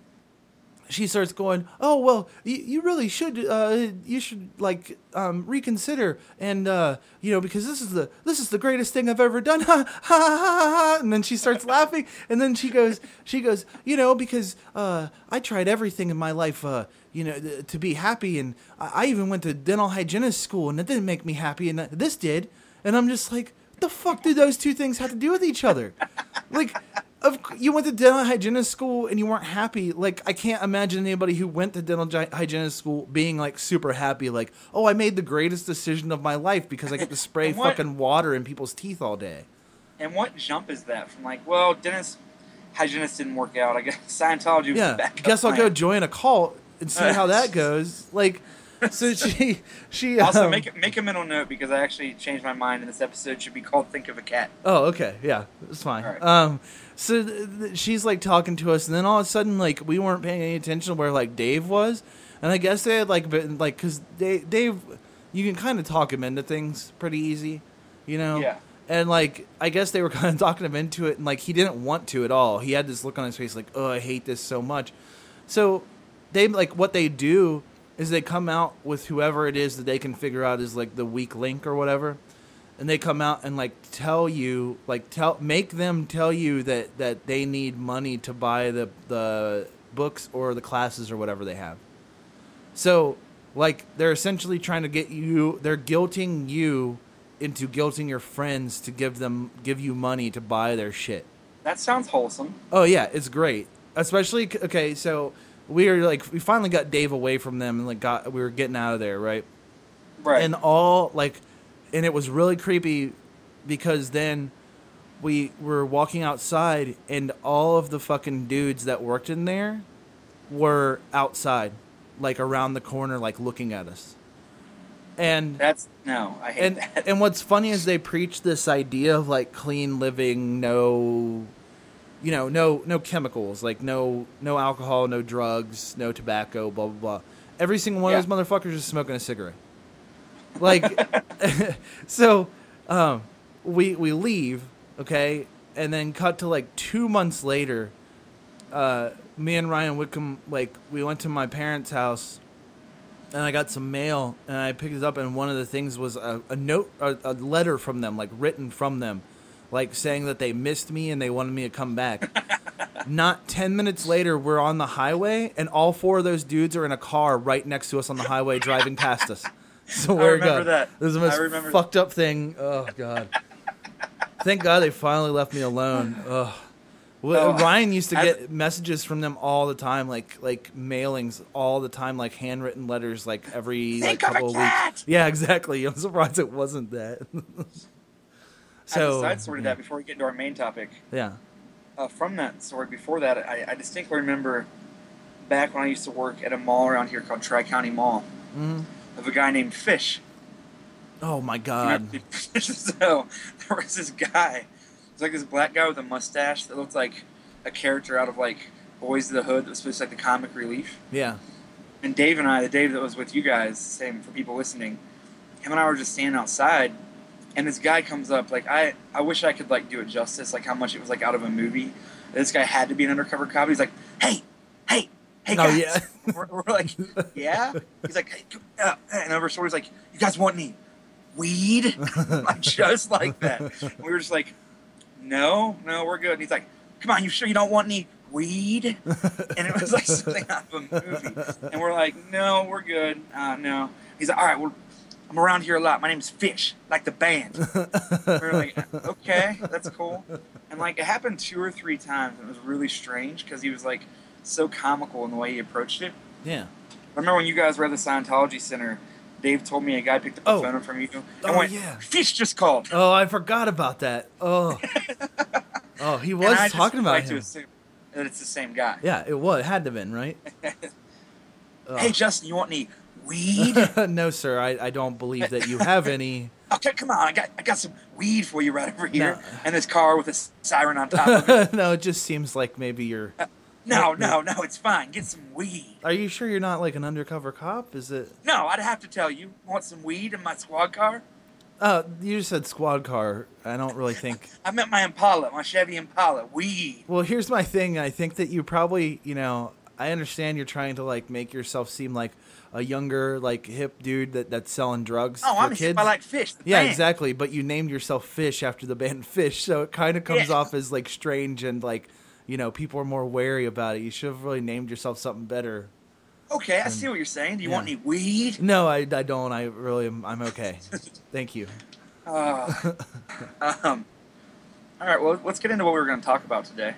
she starts going, "Oh well, you, you really should. Uh, you should like um, reconsider, and uh, you know because this is the this is the greatest thing I've ever done." Ha ha ha ha! And then she starts laughing, and then she goes, she goes, you know, because uh, I tried everything in my life, uh, you know, th- to be happy, and I, I even went to dental hygienist school, and it didn't make me happy, and this did, and I'm just like, the fuck do those two things have to do with each other? Like, of you went to dental hygienist school and you weren't happy. Like, I can't imagine anybody who went to dental gi- hygienist school being like super happy. Like, oh, I made the greatest decision of my life because I get to spray what- fucking water in people's teeth all day. And what jump is that from like, well, Dennis hygienist didn't work out. I guess Scientology was Yeah, guess I'll go join a cult and see how that goes. Like, so she she Also, um, make make a mental note because I actually changed my mind, and this episode should be called "Think of a Cat." Oh, okay, yeah, it's fine. Right. Um, so th- th- she's like talking to us, and then all of a sudden, like we weren't paying any attention to where like Dave was, and I guess they had like been like because Dave, Dave, you can kind of talk him into things pretty easy, you know. Yeah. And like, I guess they were kind of talking him into it, and like he didn't want to at all. He had this look on his face, like, "Oh, I hate this so much." So they like what they do is they come out with whoever it is that they can figure out is like the weak link or whatever, and they come out and like tell you, like tell make them tell you that that they need money to buy the the books or the classes or whatever they have. So, like, they're essentially trying to get you. They're guilting you into guilting your friends to give them give you money to buy their shit. That sounds wholesome. Oh yeah, it's great. Especially okay, so we are like we finally got Dave away from them and like got we were getting out of there, right? Right. And all like and it was really creepy because then we were walking outside and all of the fucking dudes that worked in there were outside like around the corner like looking at us. And That's no, I hate and that. and what's funny is they preach this idea of like clean living, no, you know, no no chemicals, like no no alcohol, no drugs, no tobacco, blah blah blah. Every single one Yeah. of those motherfuckers is smoking a cigarette. Like, so um, we we leave, okay, and then cut to like two months later. Uh, me and Ryan Wickham, like, we went to my parents' house and I got some mail, and I picked it up, and one of the things was a, a note, a, a letter from them, like written from them, like saying that they missed me and they wanted me to come back. Not ten minutes later, we're on the highway, and all four of those dudes are in a car right next to us on the highway, driving past us. So we're remember good. that. This is the most fucked up thing. Oh god. Thank God they finally left me alone. Ugh. Well, Oh, Ryan used to get messages from them all the time, like like mailings all the time, like handwritten letters, like every like, Think of a couple of cat! weeks. Yeah, exactly. I'm surprised it wasn't that. so, I sorted to that before we get into our main topic. yeah, Uh, from that story before that, I, I distinctly remember back when I used to work at a mall around here called Tri County Mall Mhm. Of a guy named Fish. Oh my God. so uh, there was this guy. It's like this black guy with a mustache that looked like a character out of like Boys of the Hood that was supposed to be like the comic relief. Yeah. And Dave and I, the Dave that was with you guys, same for people listening, him and I were just standing outside, and this guy comes up. Like I, I wish I could like do it justice, like how much it was like out of a movie. This guy had to be an undercover cop. He's like, hey, hey, Oh, guys. yeah. we're, we're like, yeah. He's like, hey, come- uh, and over story's like, you guys want any weed? like just like that. And we were just like, no, no, we're good. And he's like, come on, you sure you don't want any weed? And it was like something out of a movie. And we're like, no, we're good. Uh, no. He's like, all right, well, I'm around here a lot. My name's Fish, like the band. we were like, okay, that's cool. And like it happened two or three times, and it was really strange because he was like so comical in the way he approached it. Yeah. I Remember when you guys were at the Scientology Center? Dave told me a guy picked up the Oh. phone from you and Oh, went, yeah. "Fish just called." Oh, I forgot about that. Oh. Oh, he was talking about like to him. assume that it's the same guy. Yeah, it was. It had to have been, right? Hey, Justin, you want any weed? no, sir. I, I don't believe that you have any. okay, oh, come on, I got I got some weed for you right over here. No. And this car with a siren on top of it. no, it just seems like maybe you're. Uh, No, no, no, it's fine. Get some weed. Are you sure you're not like an undercover cop? Is it? No, I'd have to tell you. Want some weed in my squad car? Oh, you just said squad car. I don't really think. I meant my Impala, my Chevy Impala. Weed. Well, here's my thing. I think that you probably, you know, I understand you're trying to like make yourself seem like a younger, like hip dude that, that's selling drugs Oh, I'm kids. I like fish. yeah, band. exactly. But you named yourself Fish after the band Phish, so it kind of comes Yeah. off as like strange and like, you know, people are more wary about it. You should have really named yourself something better. Okay, I see what you're saying. Do you want any weed? No, I, I don't. I really am. I'm okay. Thank you. Uh, um, all right, well, let's get into what we were going to talk about today.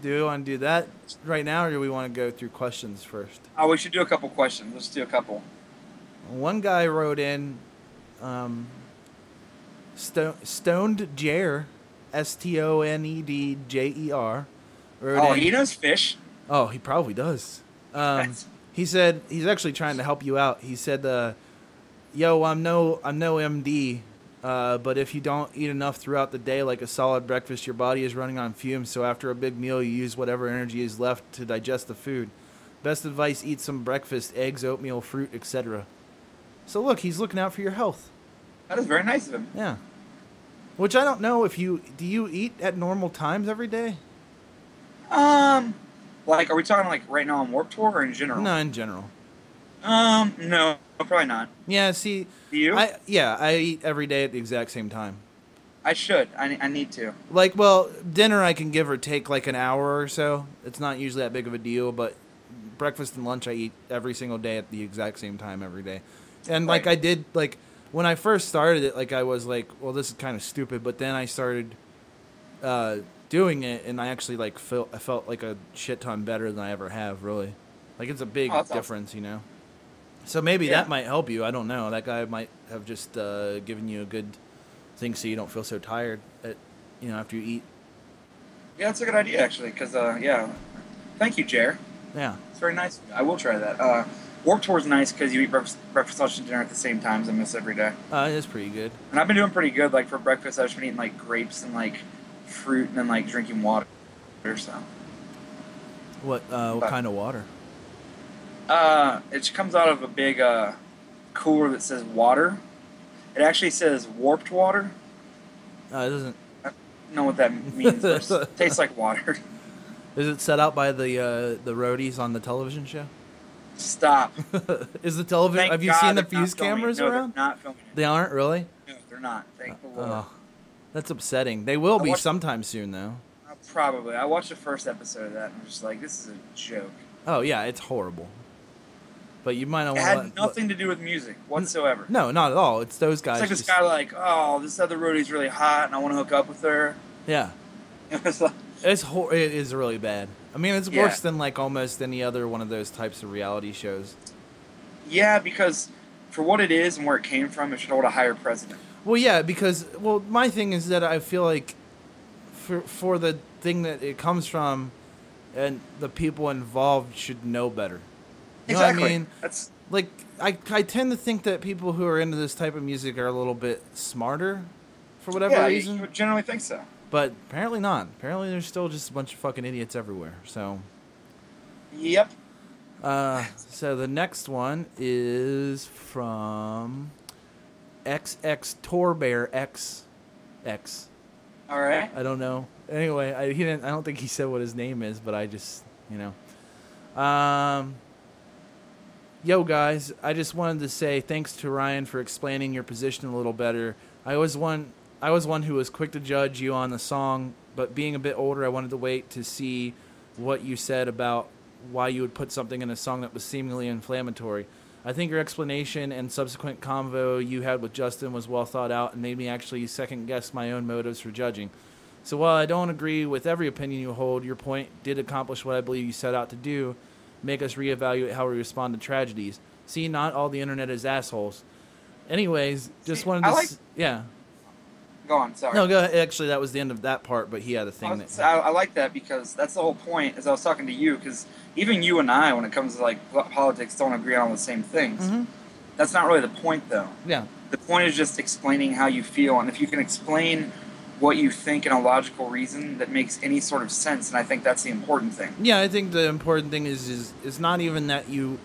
Do we want to do that right now, or do we want to go through questions first? Oh, we should do a couple questions. Let's do a couple. One guy wrote in, um, Stoned Jer, S T O N E D J E R. wrote Oh, he knows fish. Oh, he probably does. Um, he said he's actually trying to help you out. He said, uh, "Yo, I'm no, I'm no MD, uh, but if you don't eat enough throughout the day, like a solid breakfast, your body is running on fumes. So after a big meal, you use whatever energy is left to digest the food. Best advice: eat some breakfast, eggs, oatmeal, fruit, etc." So look, he's looking out for your health. That is very nice of him. Yeah. Which I don't know if you do you eat at normal times every day? Um, like, are we talking like right now on Warped Tour or in general? No, in general. Um, no, probably not. Yeah, see, Do you? I yeah, I eat every day at the exact same time. I should. I, I need to. Like, well, dinner I can give or take like an hour or so. It's not usually that big of a deal, but breakfast and lunch I eat every single day at the exact same time every day. And like Right. I did like when I first started it, like I was like, well, this is kind of stupid, but then I started uh, doing it, and I actually like felt I felt like a shit ton better than I ever have. Really, like it's a big Oh, awesome. difference, you know. So maybe Yeah. that might help you. I don't know. That guy might have just uh, given you a good thing, so you don't feel so tired. At, you know, after you eat. Yeah, that's a good idea actually. Cause uh, yeah, thank you, Jer. Yeah. It's very nice. I will try that. Uh, Warped Tour is nice because you eat breakfast, breakfast, lunch, and dinner at the same times. I miss every day. Uh, it's pretty good. And I've been doing pretty good. Like for breakfast, I've just been eating like grapes and like fruit, and then like drinking water. Or so, What uh, what But- kind of water? uh, it comes out of a big uh, cooler that says water. It actually says warped water. Uh, it doesn't. I don't know what that means. it tastes like water. Is it set out by the uh, the roadies on the television show? Stop. Is the television? Thank have you God seen the fuse cameras no, around? Not filming it. They aren't really. No, they're not. Thank the Lord. Oh, that's upsetting. They will I be sometime soon, though. Uh, probably. I watched the first episode of that and I'm just like, this is a joke. Oh yeah, it's horrible. But you might not It had nothing to do with music whatsoever. No, not at all. It's those guys. It's like this guy like, oh, this other roadie's really hot and I want to hook up with her. yeah, It's like, it's hor- it is really bad. I mean, it's Yeah. worse than like almost any other one of those types of reality shows. yeah, because for what it is and where it came from, it should hold a higher precedent. Well, yeah, because well, my thing is that I feel like for for the thing that it comes from, and the people involved should know better. You know exactly. what I mean? That's Like I I tend to think that people who are into this type of music are a little bit smarter, for whatever yeah, reason. you generally think so. But apparently not. Apparently there's still just a bunch of fucking idiots everywhere. So. Yep. Uh, so the next one is from XX Torbear X X. All right. I don't know. Anyway, I he didn't. I don't think he said what his name is, but I just you know. Um. Yo guys, I just wanted to say thanks to Ryan for explaining your position a little better. I was one. I was one who was quick to judge you on the song, but being a bit older, I wanted to wait to see what you said about why you would put something in a song that was seemingly inflammatory. I think your explanation and subsequent convo you had with Justin was well thought out and made me actually second guess my own motives for judging. So while I don't agree with every opinion you hold, your point did accomplish what I believe you set out to do make us reevaluate how we respond to tragedies. See, not all the internet is assholes. Anyways, just See, wanted to. Like- s- yeah. Go on. Sorry. No, go ahead. Actually, that was the end of that part, but he had a thing was- that. I, I like that because that's the whole point. As I was talking to you, because even you and I, when it comes to like politics, don't agree on the same things. Mhm. That's not really the point, though. Yeah. The point is just explaining how you feel, and if you can explain what you think in a logical reason that makes any sort of sense, and I think that's the important thing. Yeah, I think the important thing is is is not even that you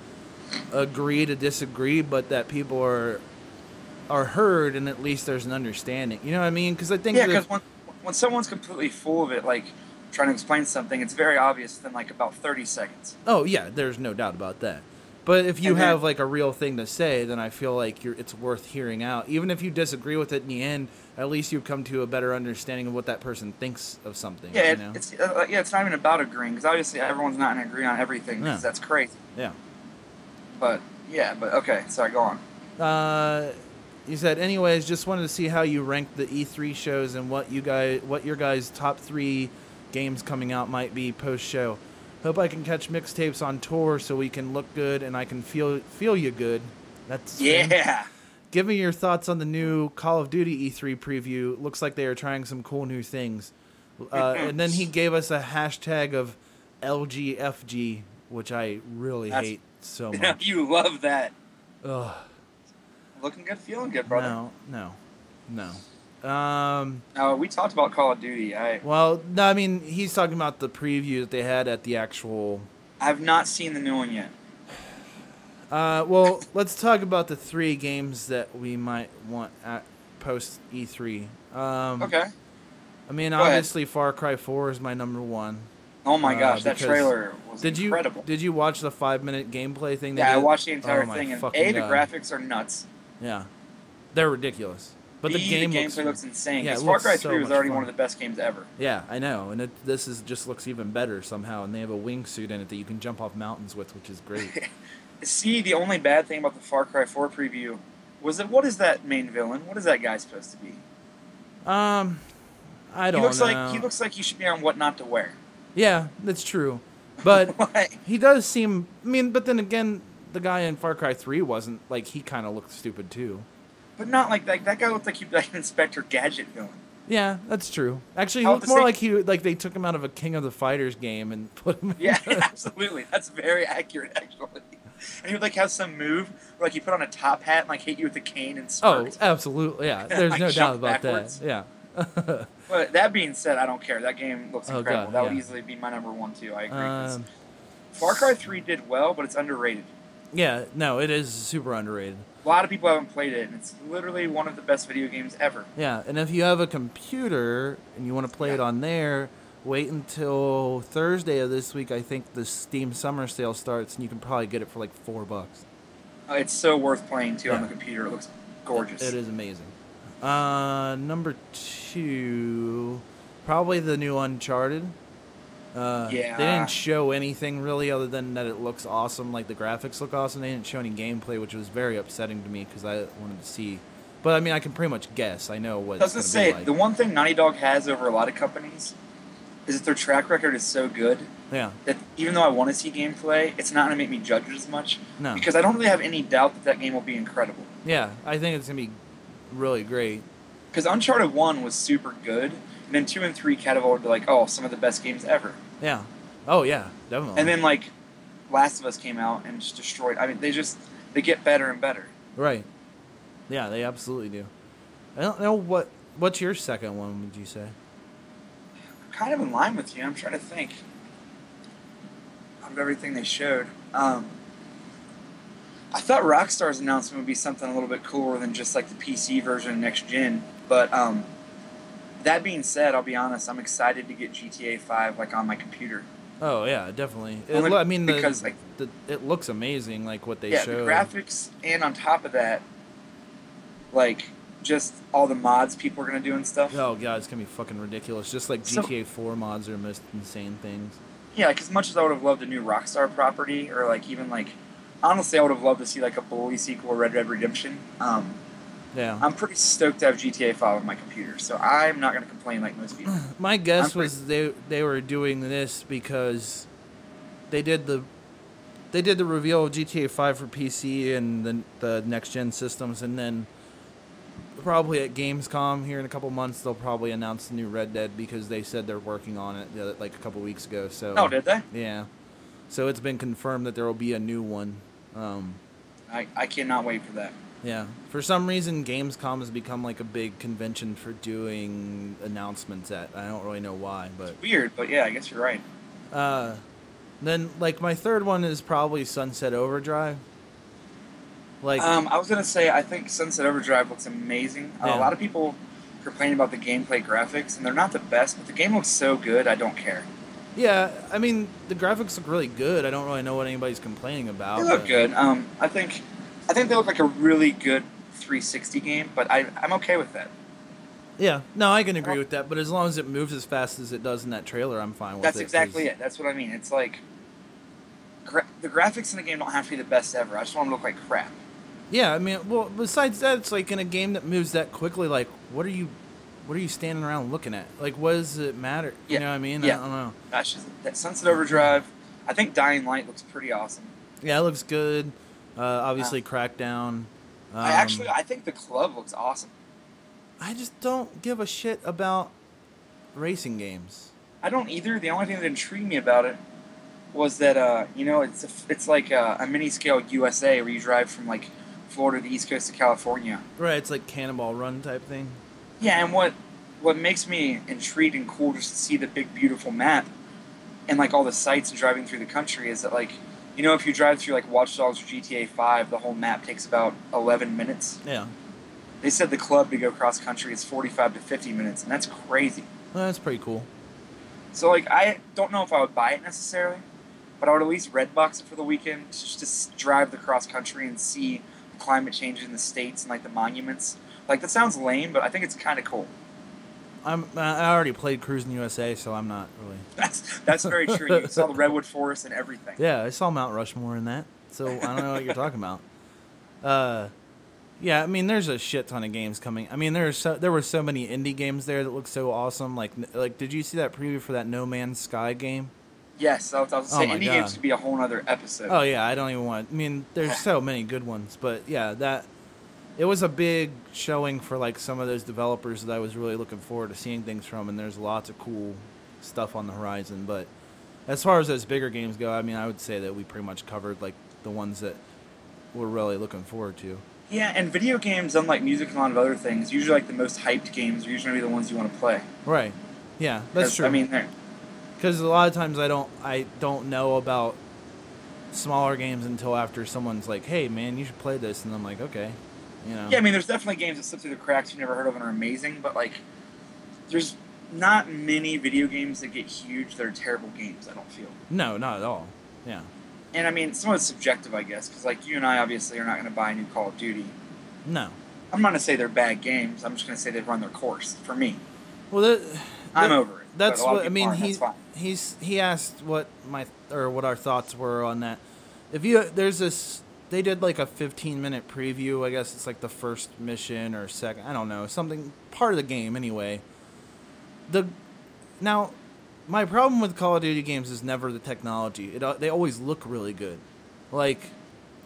agree to disagree, but that people are are heard and at least there's an understanding. You know what I mean? Because I think Yeah, because when when someone's completely full of it, like trying to explain something, it's very obvious within like about thirty seconds. oh yeah, there's no doubt about that. But if you And then- have like a real thing to say, then I feel like you're it's worth hearing out. Even if you disagree with it in the end, at least you've come to a better understanding of what that person thinks of something. Yeah, you know? it's uh, yeah, it's not even about agreeing because obviously everyone's not going to agree on everything because Yeah. that's crazy. yeah. But yeah, but okay, sorry, go on. Uh, you said, anyways, just wanted to see how you ranked the E3 shows and what you guys, what your guys' top three games coming out might be post show. Hope I can catch mixtapes on tour so we can look good and I can feel feel you good. That's Yeah, Give me your thoughts on the new Call of Duty E3 preview. Looks like they are trying some cool new things. Uh, and then he gave us a hashtag of LGFG, which I really That's- hate so much. you love that. Ugh. Looking good, feeling good, brother. No, no, no. Um, Now we talked about Call of Duty. I well, no, I mean he's talking about the preview that they had at the actual. I've not seen the new one yet. Uh, well, let's talk about the three games that we might want. At, post E3. Um, Okay. I mean, Go ahead. obviously, Far Cry 4 is my number one. Oh my Uh, gosh, that trailer was Did you incredible. did you watch the five minute gameplay thing? they yeah, I watched the entire Oh thing, and A, the God. graphics are nuts. Yeah, they're ridiculous. But B, the game gameplay looks, looks, insane. yeah, Far looks Cry so 3 was already fun. one of the best games ever. Yeah, I know, and it, this is just looks even better somehow. And they have a wingsuit in it that you can jump off mountains with, which is great. See, the only bad thing about the Far Cry 4 preview was that what is that main villain? What is that guy supposed to be? um, I don't He looks know. like he looks like he should be on what not to wear. yeah, that's true, but he does seem. I mean, but then again, the guy in Far Cry Three wasn't like he kind of looked stupid too. but not like that. That guy looked like he'd like an Inspector Gadget villain. Yeah, that's true. Actually, he looked more same- like he like they took him out of a King of the Fighters game and put him. Yeah, the- absolutely. That's very accurate, actually. And he would like have some move where like he put on a top hat and like hit you with a cane and oh, absolutely. Yeah, there's Like no doubt about backwards. that. Yeah. But that being said, I don't care. That game looks Oh, incredible. God, that would easily be my number one too. I agree. um, Far Cry 3 did well, but it's underrated. Yeah. No, it is super underrated. A lot of people haven't played it, and it's literally one of the best video games ever. Yeah, and if you have a computer and you want to play it on there, wait until Thursday of this week. I think the Steam Summer Sale starts, and you can probably get it for like four bucks. Uh, it's so worth playing too on the computer. It looks gorgeous. It is amazing. Uh, number two, probably the new Uncharted. Uh, Yeah. They didn't show anything really other than that it looks awesome. Like the graphics look awesome. They didn't show any gameplay, which was very upsetting to me because I wanted to see. But I mean, I can pretty much guess. I know what I it's was gonna say like. the one thing Naughty Dog has over a lot of companies is that their track record is so good yeah. that even though I want to see gameplay, it's not gonna make me judge it as much No. because I don't really have any doubt that that game will be incredible. Yeah, I think it's gonna be really great. Because Uncharted One was super good, and then two and three category would be like oh some of the best games ever, Yeah. Oh yeah, definitely. and then like Last of Us came out and just destroyed. I mean they just they get better and better. right. Yeah, they absolutely do. I don't know what. What's your second one? Would you say? I'm kind of in line with you. I'm trying to think of everything they showed. Um, I thought Rockstar's announcement would be something a little bit cooler than just like the PC version of next gen. But um, that being said, I'll be honest. I'm excited to get GTA 5 like on my computer. Oh yeah, definitely. It, I mean, the, because, like- the it looks amazing, like what they yeah, showed. the graphics, and on top of that, like just all the mods people are gonna do and stuff. Oh god, it's gonna be fucking ridiculous. Just like So- GTA 4 mods are the most insane things. Yeah, like as much as I would have loved a new Rockstar property, or like even like honestly, I would have loved to see like a bully sequel, Red Dead Redemption. Um, Yeah. I'm pretty stoked to have GTA 5 on my computer, so I'm not gonna complain like most people. My guess I'm was they they were doing this because they did the they did the reveal of GTA 5 for PC and the the next gen systems, and then probably at Gamescom here in a couple months they'll probably announce the new Red Dead because they said they're working on it like a couple weeks ago. So oh, did they? yeah, so it's been confirmed that there will be a new one. Um, I, I cannot wait for that. Yeah, for some reason Gamescom has become like a big convention for doing announcements at. I don't really know why, but Weird, but yeah, I guess you're right. Uh, then like my third one is probably Sunset Overdrive. Like Um, I was gonna say I think Sunset Overdrive looks amazing. Uh, a lot of people complain about the gameplay graphics, and they're not the best, but the game looks so good. I don't care. yeah, I mean the graphics look really good. I don't really know what anybody's complaining about. They look but- good. Um, I think, I think they look like a really good 360 game, but I, I'm okay with that. Yeah, no, I can agree uh-huh. with that. But as long as it moves as fast as it does in that trailer, I'm fine with that. That's exactly 'cause- it. That's what I mean. It's like gra- the graphics in the game don't have to be the best ever. I just want them to look like crap. Yeah, I mean, well, besides that, it's like in a game that moves that quickly. Like, what are you, what are you standing around looking at? Like, what does it matter? Yeah. You know what I mean? yeah. I don't know. That's just that Sunset Overdrive. I think Dying Light looks pretty awesome. Yeah, it looks good. Uh, obviously, Crackdown. Um, I actually, I think the Crew looks awesome. I just don't give a shit about racing games. I don't either. The only thing that intrigued me about it was that uh, you know it's a, it's like a, a mini scale USA where you drive from like Florida to the East Coast to California. Right, it's like Cannonball Run type thing. Yeah, and what what makes me intrigued and cool just to see the big beautiful map and like all the sights and driving through the country is that like you know if you drive through like Watch Dogs or GTA 5, the whole map takes about 11 minutes. Yeah. They said the Crew to go cross country is 45 to 50 minutes, and that's crazy. Well, that's pretty cool. So like I don't know if I would buy it necessarily, but I would at least red box it for the weekend just to s- drive the cross country and see climate change in the states and like the monuments. Like that sounds lame, but I think it's kind of cool. I'm I already played Cruis'n USA, so I'm not really. That's that's very true. You saw the redwood forest and everything. Yeah, I saw Mount Rushmore in that, so I don't know what you're talking about. Uh, yeah, I mean, there's a shit ton of games coming. I mean, there's so there were so many indie games there that looked so awesome. Like, like, did you see that preview for that No Man's Sky game? Yes, I was, I was Oh saying my indie God. games could be a whole other episode. Oh yeah, I don't even want. I mean, there's so many good ones, but yeah, that it was a big showing for like some of those developers that I was really looking forward to seeing things from, and there's lots of cool stuff on the horizon. But as far as those bigger games go, I mean, I would say that we pretty much covered like the ones that we're really looking forward to. Yeah, and video games, unlike music and a lot of other things, usually like the most hyped games are usually the ones you want to play. Right. Yeah, that's true. I mean, because a lot of times I don't I don't know about smaller games until after someone's like, "Hey, man, you should play this," and I'm like, "Okay," you know. yeah, I mean, there's definitely games that slip through the cracks you've never heard of and are amazing, but like, there's not many video games that get huge that are terrible games. I don't feel. No, not at all. Yeah. And I mean, some of it's subjective, I guess, because like you and I obviously are not going to buy a new Call of Duty. No. I'm not going to say they're bad games. I'm just going to say they've run their course for me. Well, that, I'm over it. That's but a lot of what I mean. He he's he asked what my or what our thoughts were on that. If you there's this, they did like a 15 minute preview. I guess it's like the first mission or second. I don't know something part of the game anyway. The now, my problem with Call of Duty games is never the technology. It uh, they always look really good. Like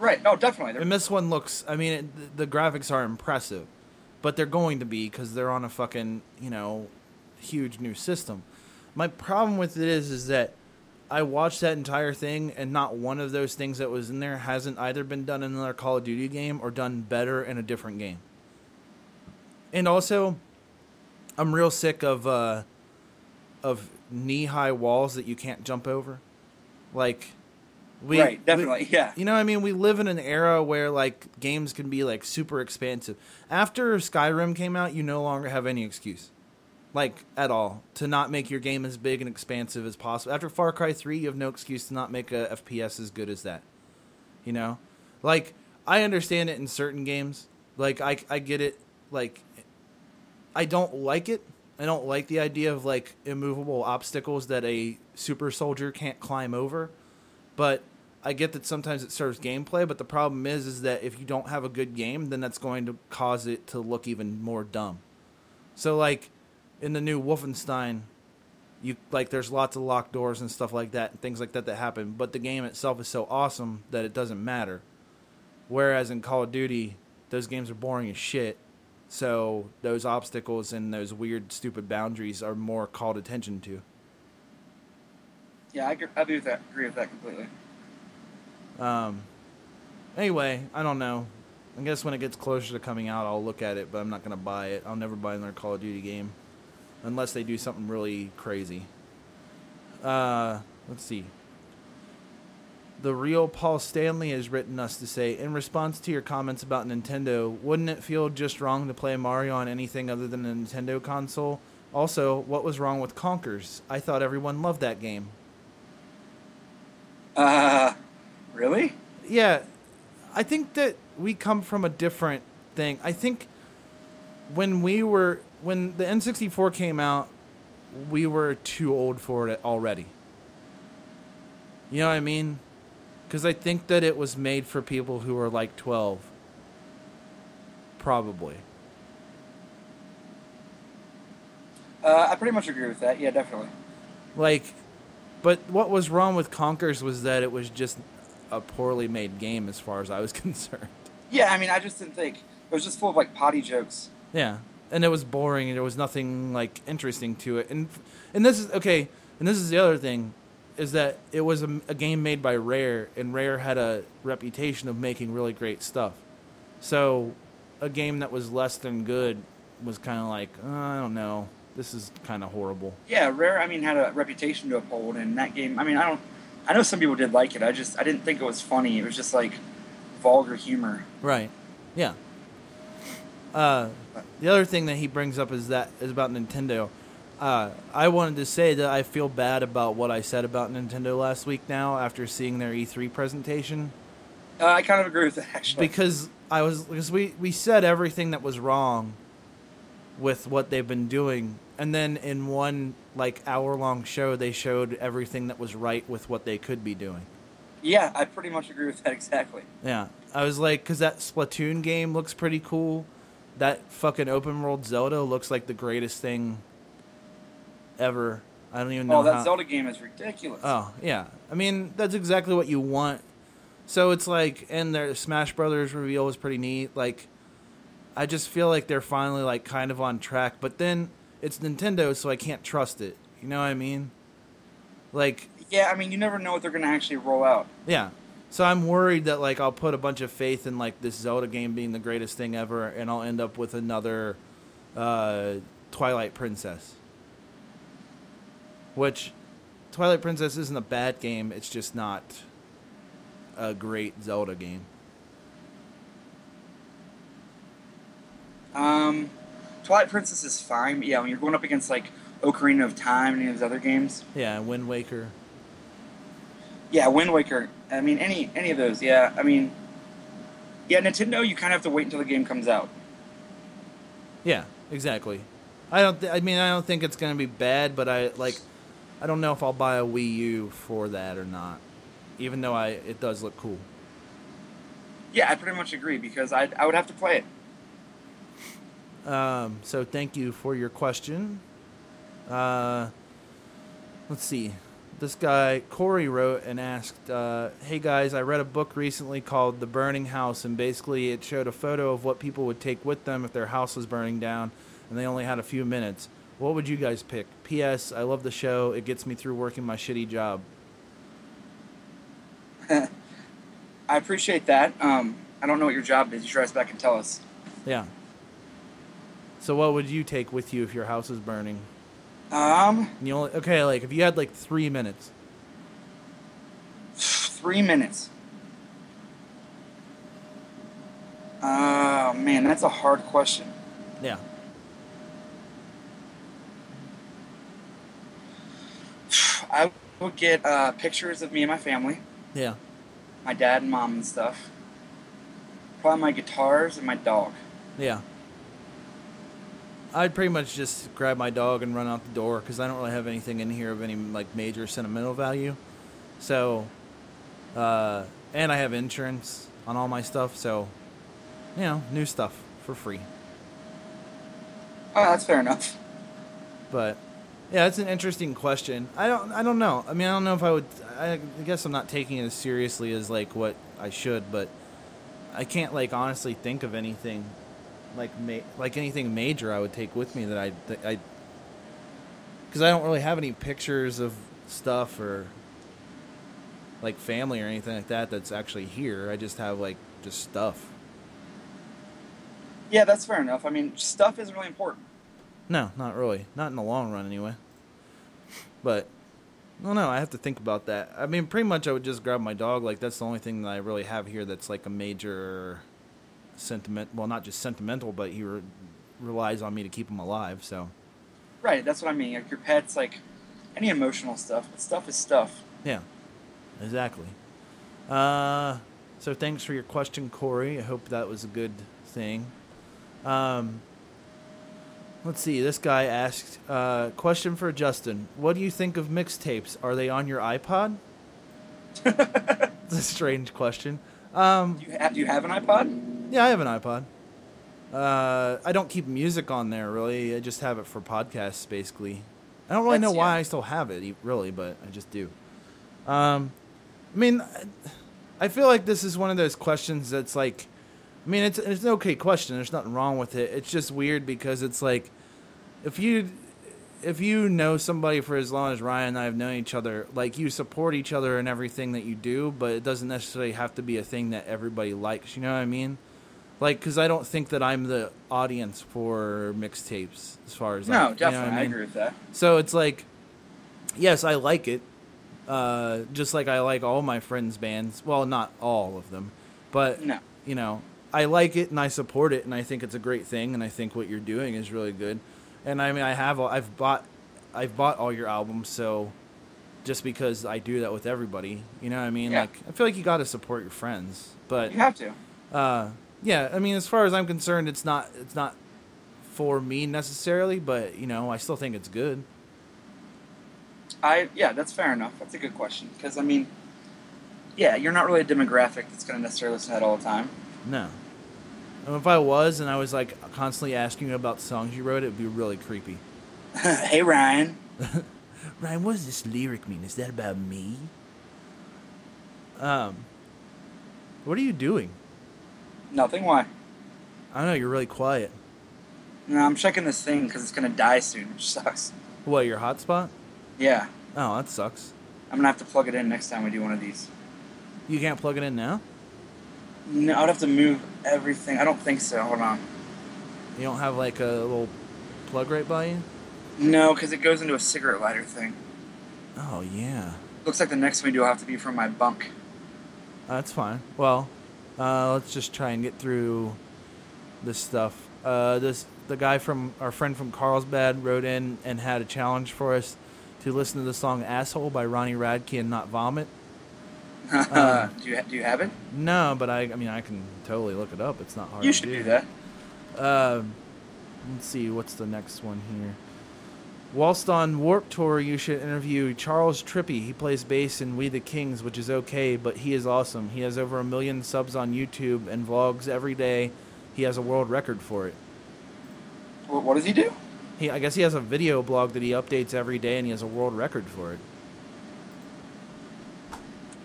Right. Oh, definitely. They're, and this one looks. I mean, it, the graphics are impressive, but they're going to be because they're on a fucking you know huge new system. My problem with it is, is that I watched that entire thing, and not one of those things that was in there hasn't either been done in another Call of Duty game or done better in a different game. And also, I'm real sick of uh, of knee high walls that you can't jump over. Like, we right. we- Definitely. yeah. you know what I mean? We live in an era where like games can be like super expansive. After Skyrim came out, you no longer have any excuse. Like at all to not make your game as big and expansive as possible. After Far Cry 3, you have no excuse to not make a FPS as good as that. You know? Like I understand it in certain games. Like I I get it like I don't like it. I don't like the idea of like immovable obstacles that a super soldier can't climb over. But I get that sometimes it serves gameplay, but the problem is is that if you don't have a good game, then that's going to cause it to look even more dumb. So like in the new Wolfenstein, you like there's lots of locked doors and stuff like that and things like that that happen, but the game itself is so awesome that it doesn't matter. Whereas in Call of Duty, those games are boring as shit. So those obstacles and those weird stupid boundaries are more called attention to. Yeah, I agree, I agree with that. Agree with that completely. Um, anyway, I don't know. I guess when it gets closer to coming out, I'll look at it, but I'm not gonna buy it. I'll never buy another Call of Duty game unless they do something really crazy. Uh, let's see. The real Paul Stanley has written us to say, in response to your comments about Nintendo, wouldn't it feel just wrong to play Mario on anything other than a Nintendo console? Also, what was wrong with Conker's? I thought everyone loved that game. Uh, really? yeah, I think that we come from a different thing. I think when we were when the N64 came out, we were too old for it already. You know what I mean? Cuz I think that it was made for people who were like 12. Probably. Uh, I pretty much agree with that. Yeah, definitely. Like but what was wrong with Conker's was that it was just a poorly made game as far as I was concerned. Yeah, I mean, I just didn't think it was just full of like potty jokes. Yeah, and it was boring, and there was nothing like interesting to it. And and this is okay. And this is the other thing, is that it was a, a game made by Rare, and Rare had a reputation of making really great stuff. So, a game that was less than good was kind of like uh, I don't know. This is kind of horrible. Yeah, Rare. I mean, had a reputation to uphold, and that game. I mean, I don't. I know some people did like it. I just I didn't think it was funny. It was just like vulgar humor. Right. Yeah. Uh, the other thing that he brings up is that is about Nintendo. Uh, I wanted to say that I feel bad about what I said about Nintendo last week. Now, after seeing their E3 presentation, Uh, I kind of agree with that actually. because I was because we we said everything that was wrong with what they've been doing, and then in one like hour long show, they showed everything that was right with what they could be doing. yeah, I pretty much agree with that exactly. Yeah, I was like, because that Splatoon game looks pretty cool. That fucking open world Zelda looks like the greatest thing ever. I don't even oh, know. Oh, that how- Zelda game is ridiculous. Oh yeah, I mean that's exactly what you want. So it's like, and their Smash Brothers reveal was pretty neat. Like, I just feel like they're finally like kind of on track. But then it's Nintendo, so I can't trust it. You know what I mean? Like, Yeah, I mean, you never know what they're going to actually roll out. yeah. So I'm worried that like I'll put a bunch of faith in like this Zelda game being the greatest thing ever, and I'll end up with another uh, Twilight Princess. Which Twilight Princess isn't a bad game. It's just not a great Zelda game. Um, Twilight Princess is fine, but yeah, when you're going up against like Ocarina of Time and any of those other games, Yeah, Wind Waker. yeah, Wind Waker. I mean, any any of those. Yeah, I mean, yeah, Nintendo. You kind of have to wait until the game comes out. Yeah, exactly. I don't. Th- I mean, I don't think it's gonna be bad, but I like. I don't know if I'll buy a Wii U for that or not. Even though I, it does look cool. Yeah, I pretty much agree because I I would have to play it. Um, so thank you for your question. Uh, let's see. This guy Corey wrote and asked, uh, "Hey guys, I read a book recently called The Burning House, and basically it showed a photo of what people would take with them if their house was burning down, and they only had a few minutes. What would you guys pick? P.S. I love the show. It gets me through working my shitty job. I appreciate that. Um, I don't know what your job is. You should write us back and tell us. Yeah. So what would you take with you if your house is burning? Um, And you only okay, like if you had like three minutes. three minutes. Oh man, that's a hard question. Yeah. I would get uh, pictures of me and my family, Yeah. my dad and mom and stuff. Probably my guitars and my dog. Yeah. I'd pretty much just grab my dog and run out the door because I don't really have anything in here of any like major sentimental value. So, uh, and I have insurance on all my stuff, so you know, new stuff for free. Oh, that's fair enough. But yeah, that's an interesting question. I don't, I don't know. I mean, I don't know if I would. I guess I'm not taking it as seriously as like what I should, but I can't like honestly think of anything like ma- like anything major I would take with me that I that I because I don't really have any pictures of stuff or like family or anything like that that's actually here. I just have like just stuff. Yeah, that's fair enough. I mean, stuff is really important. No, not really. Not in the long run, anyway. But, I don't. I have to think about that. I mean, pretty much I would just grab my dog. Like, that's the only thing that I really have here that's like a major sentiment. Well, not just sentimental, but he re- relies on me to keep him alive, so. Right, that's what I mean. Like your pets, like any emotional stuff. But stuff is stuff. Yeah, exactly. Uh, so thanks for your question, Corey. I hope that was a good thing. Um, let's see. This guy asked, uh, question for Justin. What do you think of mixtapes? Are they on your iPod? it's a strange question. Um, Do you have, do you have an iPod? Yeah, I have an iPod. Uh, I don't keep music on there really. I just have it for podcasts, basically. I don't really know why. I still have it, really, but I just do. Um, I mean, I- I feel like this is one of those questions that's like, I mean, it's it's an okay question. There's nothing wrong with it. It's just weird because it's like, if you if you know somebody for as long as Ryan and I have known each other, like you support each other in everything that you do, but it doesn't necessarily have to be a thing that everybody likes. You know what I mean? Like, because I don't think that I'm the audience for mixtapes as far as No, like, you know what definitely. I, agree with that. So it's like, yes, I like it. Uh, just like I like all my friends' bands. Well, not all of them, but No. you know, I like it and I support it and I think it's a great thing and I think what you're doing is really good. And I mean, I have all- I've bought I've bought all your albums, so just because I do that with everybody, you know what I mean? Yeah. Like I feel like you got to support your friends. But You have to. uh, yeah, I mean, as far as I'm concerned, it's not it's not for me necessarily, but you know, I still think it's good. I yeah, that's fair enough. That's a good question because I mean, yeah, you're not really a demographic that's going to necessarily listen to that all the time. No. And if I was and I was like constantly asking you about songs you wrote, it'd be really creepy. hey Ryan, Ryan, what does this lyric mean? Is that about me? Um, what are you doing? Nothing. Why? I don't know. You're really quiet. No, I'm checking this thing because it's to die soon, which sucks. What? Your hotspot? Yeah, Oh, that sucks. I'm gonna have to plug it in next time we do one of these. You can't plug it in now. No, I'd have to move everything. I don't think so. Hold on. You don't have like a little plug right by you. No, because it goes into a cigarette lighter thing. Oh yeah, Looks like the next one we do will have to be from my bunk. that's fine. Well, uh, let's just try and get through this stuff. Uh, this the guy from our friend from Carlsbad wrote in and had a challenge for us to listen to the song "Asshole" by Ronnie Radke and not vomit. Uh. do you do you have it? No, but I, I mean, I can totally look it up. It's not hard. You to should do that. Um, let's see, what's the next one here? Whilst on Warp Tour, you should interview Charles Trippy. He plays bass in We the Kings, which is okay, but he is awesome. He has over a million subs on YouTube and vlogs every day. He has a world record for it. What, what does he do? He, I guess he has a video blog that he updates every day, and he has a world record for it.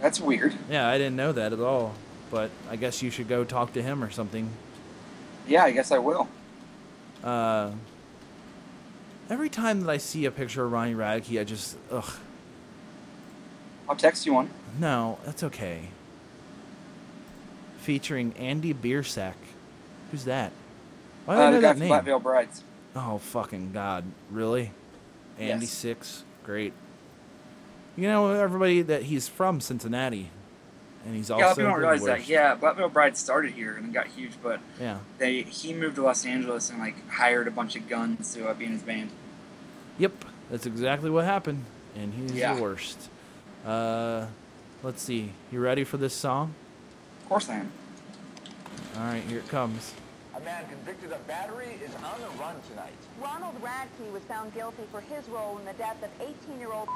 That's weird. Yeah, I didn't know that at all, but I guess you should go talk to him or something. Yeah, I guess I will. Uh, every time that I see a picture of Ronnie Radke, I just ugh. I'll text you one. No, that's okay. Featuring Andy Biersack. Who's that? Why do I Uh, know the guy that from name? Veil Brides. Oh fucking god! Really? Andy Yes. Six, great. You know everybody that he's from Cincinnati, and he's also yeah, a lot of people don't realize that. Yeah, Black Veil Brides started here and got huge, but Yeah. they he moved to Los Angeles and like hired a bunch of guns to uh, be in his band. Yep. That's exactly what happened, and he's Yeah. the worst. Uh, let's see. You ready for this song? Of course I am. All right, here it comes. A man convicted of battery is on the run tonight. Ronald Radke was found guilty for his role in the death of 18-year-old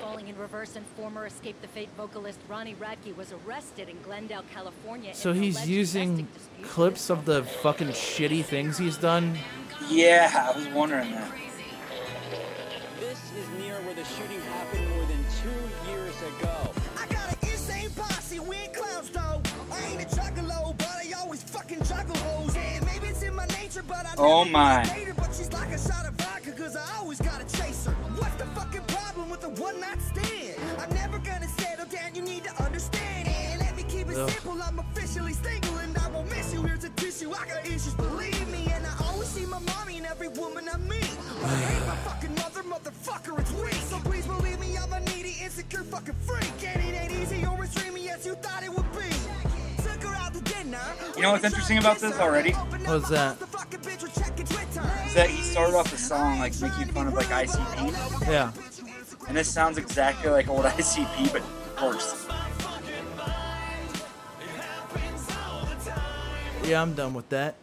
Falling in reverse and former Escape the Fate vocalist Ronnie Radke was arrested in Glendale, California. So he's using domestic dispute with clips of the fucking shitty things he's done. Yeah, I was wondering that. This is near where the shooting happened more than two years ago. I got an insane posse, we ain't clowns though. I ain't a juggalo, but I always fucking juggle hoes. And maybe it's in my nature, but I Oh never my. One night stand? I'm never gonna settle down, you need to understand. And let me keep it Ugh. simple, I'm officially single and I won't miss you. Here's a tissue, I got issues, believe me. And I always see my mommy in every woman I meet. I hate my fucking mother, motherfucker, it's weak. So please believe me, I'm a needy, insecure fucking freak. And it ain't easy or as dreamy as you thought it would be. Took her out to dinner. You know what's interesting about this already? What's that? Is that he started off the song like making fun of like ICP, Yeah. And this sounds exactly like old ICP, but worse. Yeah, I'm done with that.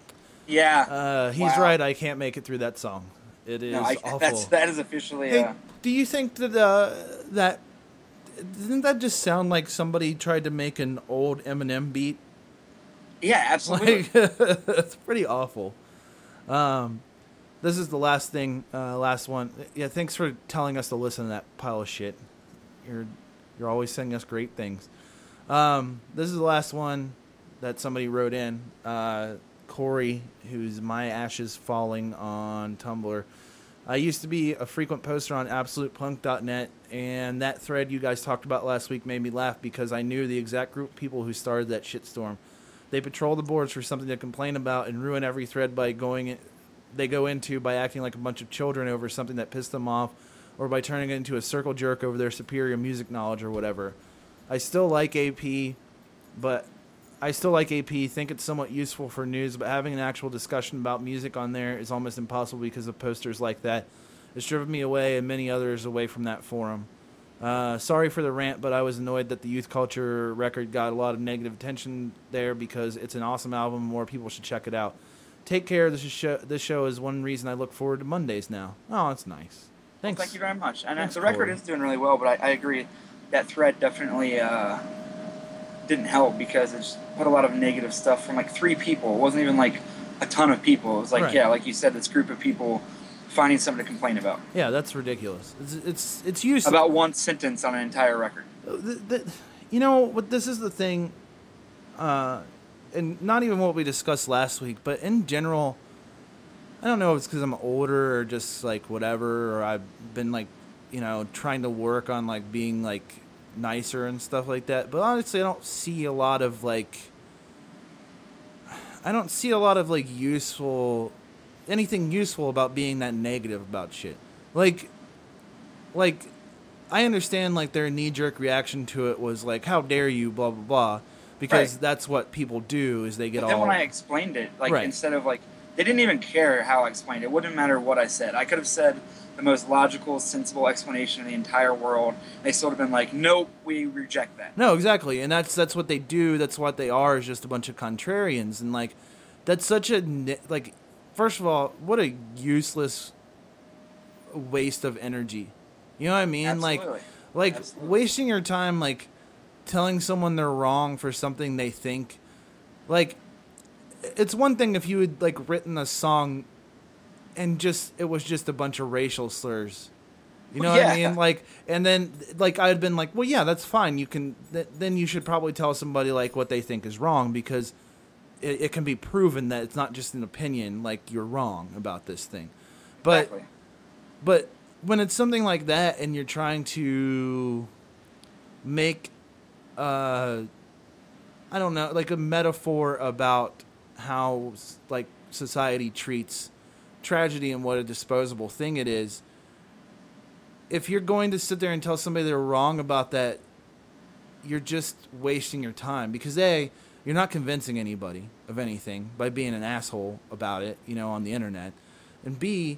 Yeah. Uh, he's Wow. right. I can't make it through that song. It is no, I, awful. that's that is officially. Hey, Uh, do you think that uh, that doesn't that just sound like somebody tried to make an old Eminem beat? yeah, absolutely. Like it's pretty awful. Um, this is the last thing, uh, last one. Yeah, thanks for telling us to listen to that pile of shit. You're you're always sending us great things. Um, this is the last one that somebody wrote in. Uh, Corey, who's my ashes falling on Tumblr. I used to be a frequent poster on AbsolutePunk.net, and that thread you guys talked about last week made me laugh because I knew the exact group of people who started that shitstorm. They patrol the boards for something to complain about and ruin every thread by going. They go into by acting like a bunch of children over something that pissed them off, or by turning it into a circle jerk over their superior music knowledge or whatever. I still like AP, but I still like AP. Think it's somewhat useful for news, but having an actual discussion about music on there is almost impossible because of posters like that. It's driven me away and many others away from that forum. Uh, sorry for the rant, but I was annoyed that the youth culture record got a lot of negative attention there because it's an awesome album. More people should check it out. Take care. This show. This show is one reason I look forward to Mondays now. Oh, that's nice. Thanks. Thank you very much. And uh, Thanks, the record Corey. is doing really well, but I, I agree that thread definitely uh, didn't help because it just put a lot of negative stuff from like three people. It wasn't even like a ton of people. It was like, Right. yeah, like you said, this group of people finding something to complain about. Yeah, that's ridiculous. It's it's, it's useless. About one sentence on an entire record. the, the, you know what this is the thing uh and not even what we discussed last week but in general i don't know if it's because i'm older or just like whatever or i've been like you know trying to work on like being like nicer and stuff like that but honestly i don't see a lot of like i don't see a lot of like useful anything useful about being that negative about shit like like I understand like their knee jerk reaction to it was like, "How dare you?" Blah blah blah, because Right. that's what people do is they get But then all when I explained it, like Right. instead of like, they didn't even care how I explained it. It wouldn't matter what I said. I could have said the most logical, sensible explanation in the entire world. They still would have been like, nope, we reject that. no exactly, and that's that's what they do. That's what they are is just a bunch of contrarians, and like that's such a like. First of all, what a useless waste of energy. You know what I mean? Absolutely. Like, like Absolutely. wasting your time like telling someone they're wrong for something they think. Like, it's one thing if you had like written a song and just it was just a bunch of racial slurs. You know what I mean? Like, and then like I'd been like, well, yeah, that's fine. You can th- then you should probably tell somebody like what they think is wrong because it, it can be proven that it's not just an opinion. Like you're wrong about this thing, but exactly. but when it's something like that and you're trying to make uh I don't know, like a metaphor about how like society treats tragedy and what a disposable thing it is. If you're going to sit there and tell somebody they're wrong about that, you're just wasting your time because A, you're not convincing anybody of anything by being an asshole about it, you know, on the internet. And B,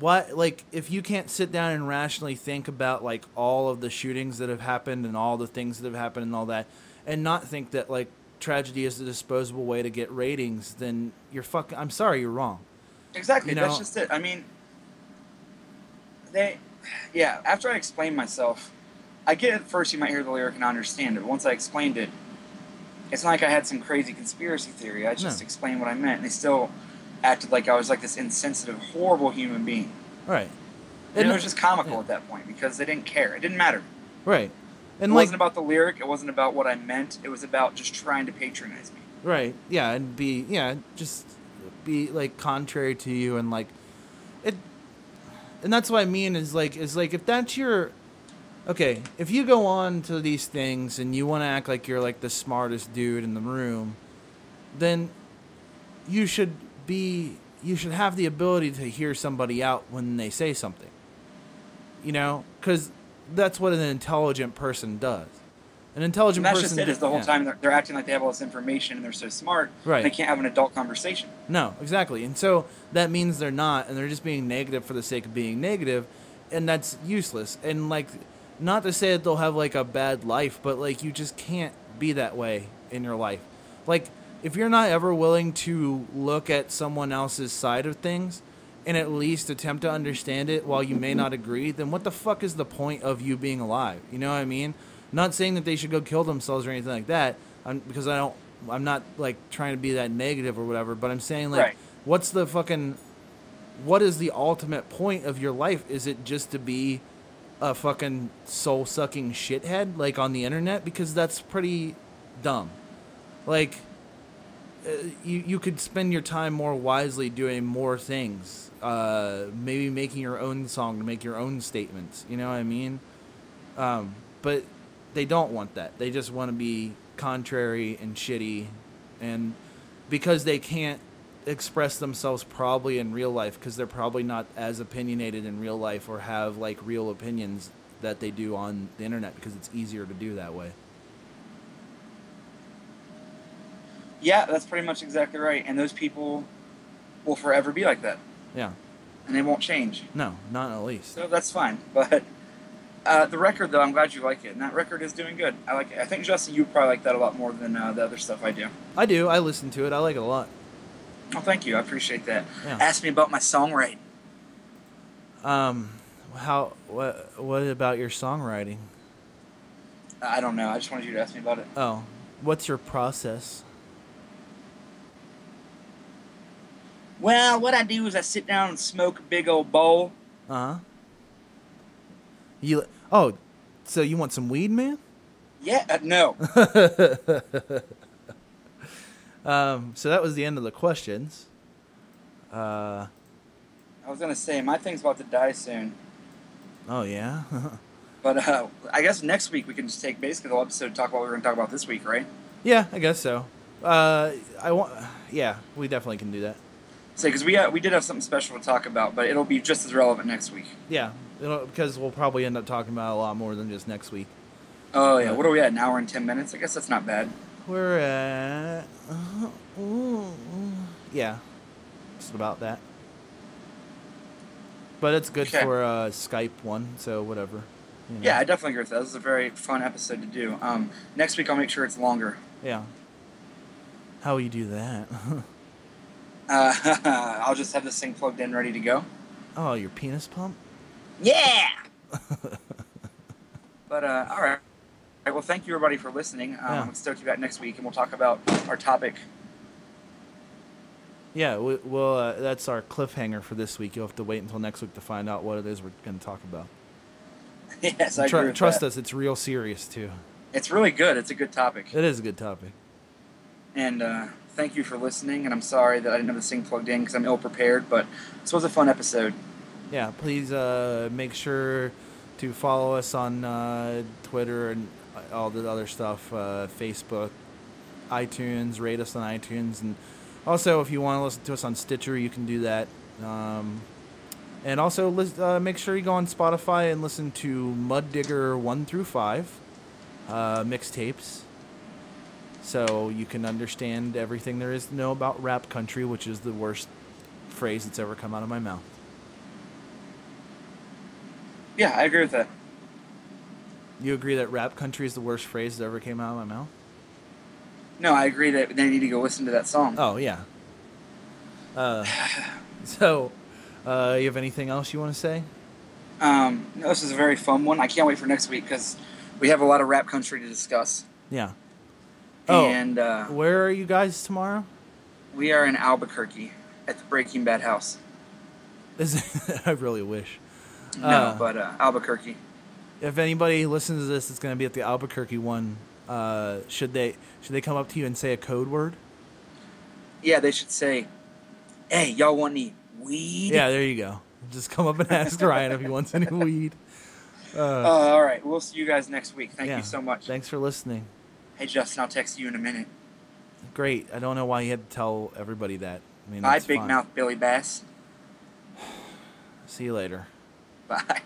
what like if you can't sit down and rationally think about like all of the shootings that have happened and all the things that have happened and all that and not think that like tragedy is a disposable way to get ratings then you're fucking I'm sorry you're wrong. Exactly. You That's just it. I mean, they, yeah. After I explain myself, I get at first you might hear the lyric and understand it. But once I explained it, it's not like I had some crazy conspiracy theory. I just No. explained what I meant, and they still acted like I was like this insensitive, horrible human being. Right. And, it was just comical yeah. at that point because they didn't care. It didn't matter. Right. And it like wasn't about the lyric. It wasn't about what I meant. It was about just trying to patronize me. Right. Yeah, and be yeah, just be like contrary to you and like it and that's what I mean is like is like if that's your okay, if you go on to these things and you want to act like you're like the smartest dude in the room, then you should be you should have the ability to hear somebody out when they say something. You know, cuz that's what an intelligent person does. An intelligent And that's person just it. Is the whole yeah. time they're, they're acting like they have all this information and they're so smart. Right. They can't have an adult conversation. No, exactly. And so that means they're not, and they're just being negative for the sake of being negative, and that's useless. And like, not to say that they'll have like a bad life, but like you just can't be that way in your life. Like, if you're not ever willing to look at someone else's side of things and at least attempt to understand it while you may not agree, then what the fuck is the point of you being alive? You know what I mean? not saying that they should go kill themselves or anything like that, I'm, because I don't. I'm not like trying to be that negative or whatever, but I'm saying like, Right. what's the fucking, what is the ultimate point of your life? Is it just to be a fucking soul sucking shithead like on the internet? Because that's pretty dumb. Like, you you could spend your time more wisely doing more things. Uh, maybe making your own song to make your own statements. You know what I mean? Um, but they don't want that. They just want to be contrary and shitty, and because they can't express themselves probably in real life because they're probably not as opinionated in real life or have like real opinions that they do on the internet because it's easier to do that way. Yeah, that's pretty much exactly right. And those people will forever be like that, Yeah. and they won't change. No, not at least. So that's fine. But uh, the record, though, I'm glad you like it, and that record is doing good. I like it. I think Justin, you probably like that a lot more than uh, the other stuff I do. I do. I listen to it. I like it a lot. Oh, thank you. I appreciate that. Yeah. Ask me about my songwriting. Um, how what what about your songwriting? I don't know. I just wanted you to ask me about it. Oh, what's your process? Well, what I do is I sit down and smoke a big old bowl. Uh huh. You oh, so you want some weed, man? Yeah, uh, no. Um, so that was the end of the questions. Uh, I was gonna say my thing's about to die soon, oh yeah. but uh, I guess next week we can just take basically the whole episode to talk about what we're gonna talk about this week, right? yeah, I guess so. Uh, I want. Yeah, we definitely can do that. Say because we uh, we did have something special to talk about, but it'll be just as relevant next week. Yeah, it'll, because we'll probably end up talking about a lot more than just next week. Oh yeah, what are we at? An hour and ten minutes. I guess that's not bad. We're at. yeah, just about that. But it's good Okay. for uh, Skype one, so whatever. you know. Yeah, I definitely agree with that. This is a very fun episode to do. Um, next week I'll make sure it's longer. Yeah. How will you do that? Uh, I'll just have this thing plugged in, ready to go. oh, your penis pump? Yeah. but uh, all right. All right. Well, thank you everybody for listening. Um, Yeah. I'm stoked to be back next week, and we'll talk about our topic. Yeah, we, well, uh, that's our cliffhanger for this week. You'll have to wait until next week to find out what it is we're going to talk about. yes, I Tru- agree trust that. us, it's real serious too. It's really good. It's a good topic. It is a good topic. And uh, thank you for listening. And I'm sorry that I didn't have this thing plugged in because I'm ill prepared. But this was a fun episode. Yeah, please uh, make sure to follow us on uh, Twitter and all the other stuff, uh, Facebook, iTunes, rate us on iTunes, and also if you want to listen to us on Stitcher, you can do that. Um, and also uh, make sure you go on Spotify and listen to Mud Digger one through five uh, mixtapes, so you can understand everything there is to know about rap country, which is the worst phrase that's ever come out of my mouth. Yeah, I agree with that. You agree that rap country is the worst phrase that ever came out of my mouth? No, I agree that they need to go listen to that song. Oh yeah. Uh, so, uh, you have anything else you want to say? Um, no, this is a very fun one. I can't wait for next week because we have a lot of rap country to discuss. Yeah. Oh, And uh, where are you guys tomorrow? we are in Albuquerque at the Breaking Bad house. Is I really wish. No, Uh, but uh, Albuquerque. If anybody listens to this, it's going to be at the Albuquerque one. Uh, should they should they come up to you and say a code word? Yeah, they should say, "Hey, y'all want any weed?" Yeah, there you go. Just come up and ask Ryan if he wants any weed. Uh, all right, we'll see you guys next week. Thank yeah. you so much. Thanks for listening. Hey, Justin, I'll text you in a minute. Great. I don't know why you had to tell everybody that. I mean, Bye, Big fine. Mouth Billy Bass. See you later. Bye.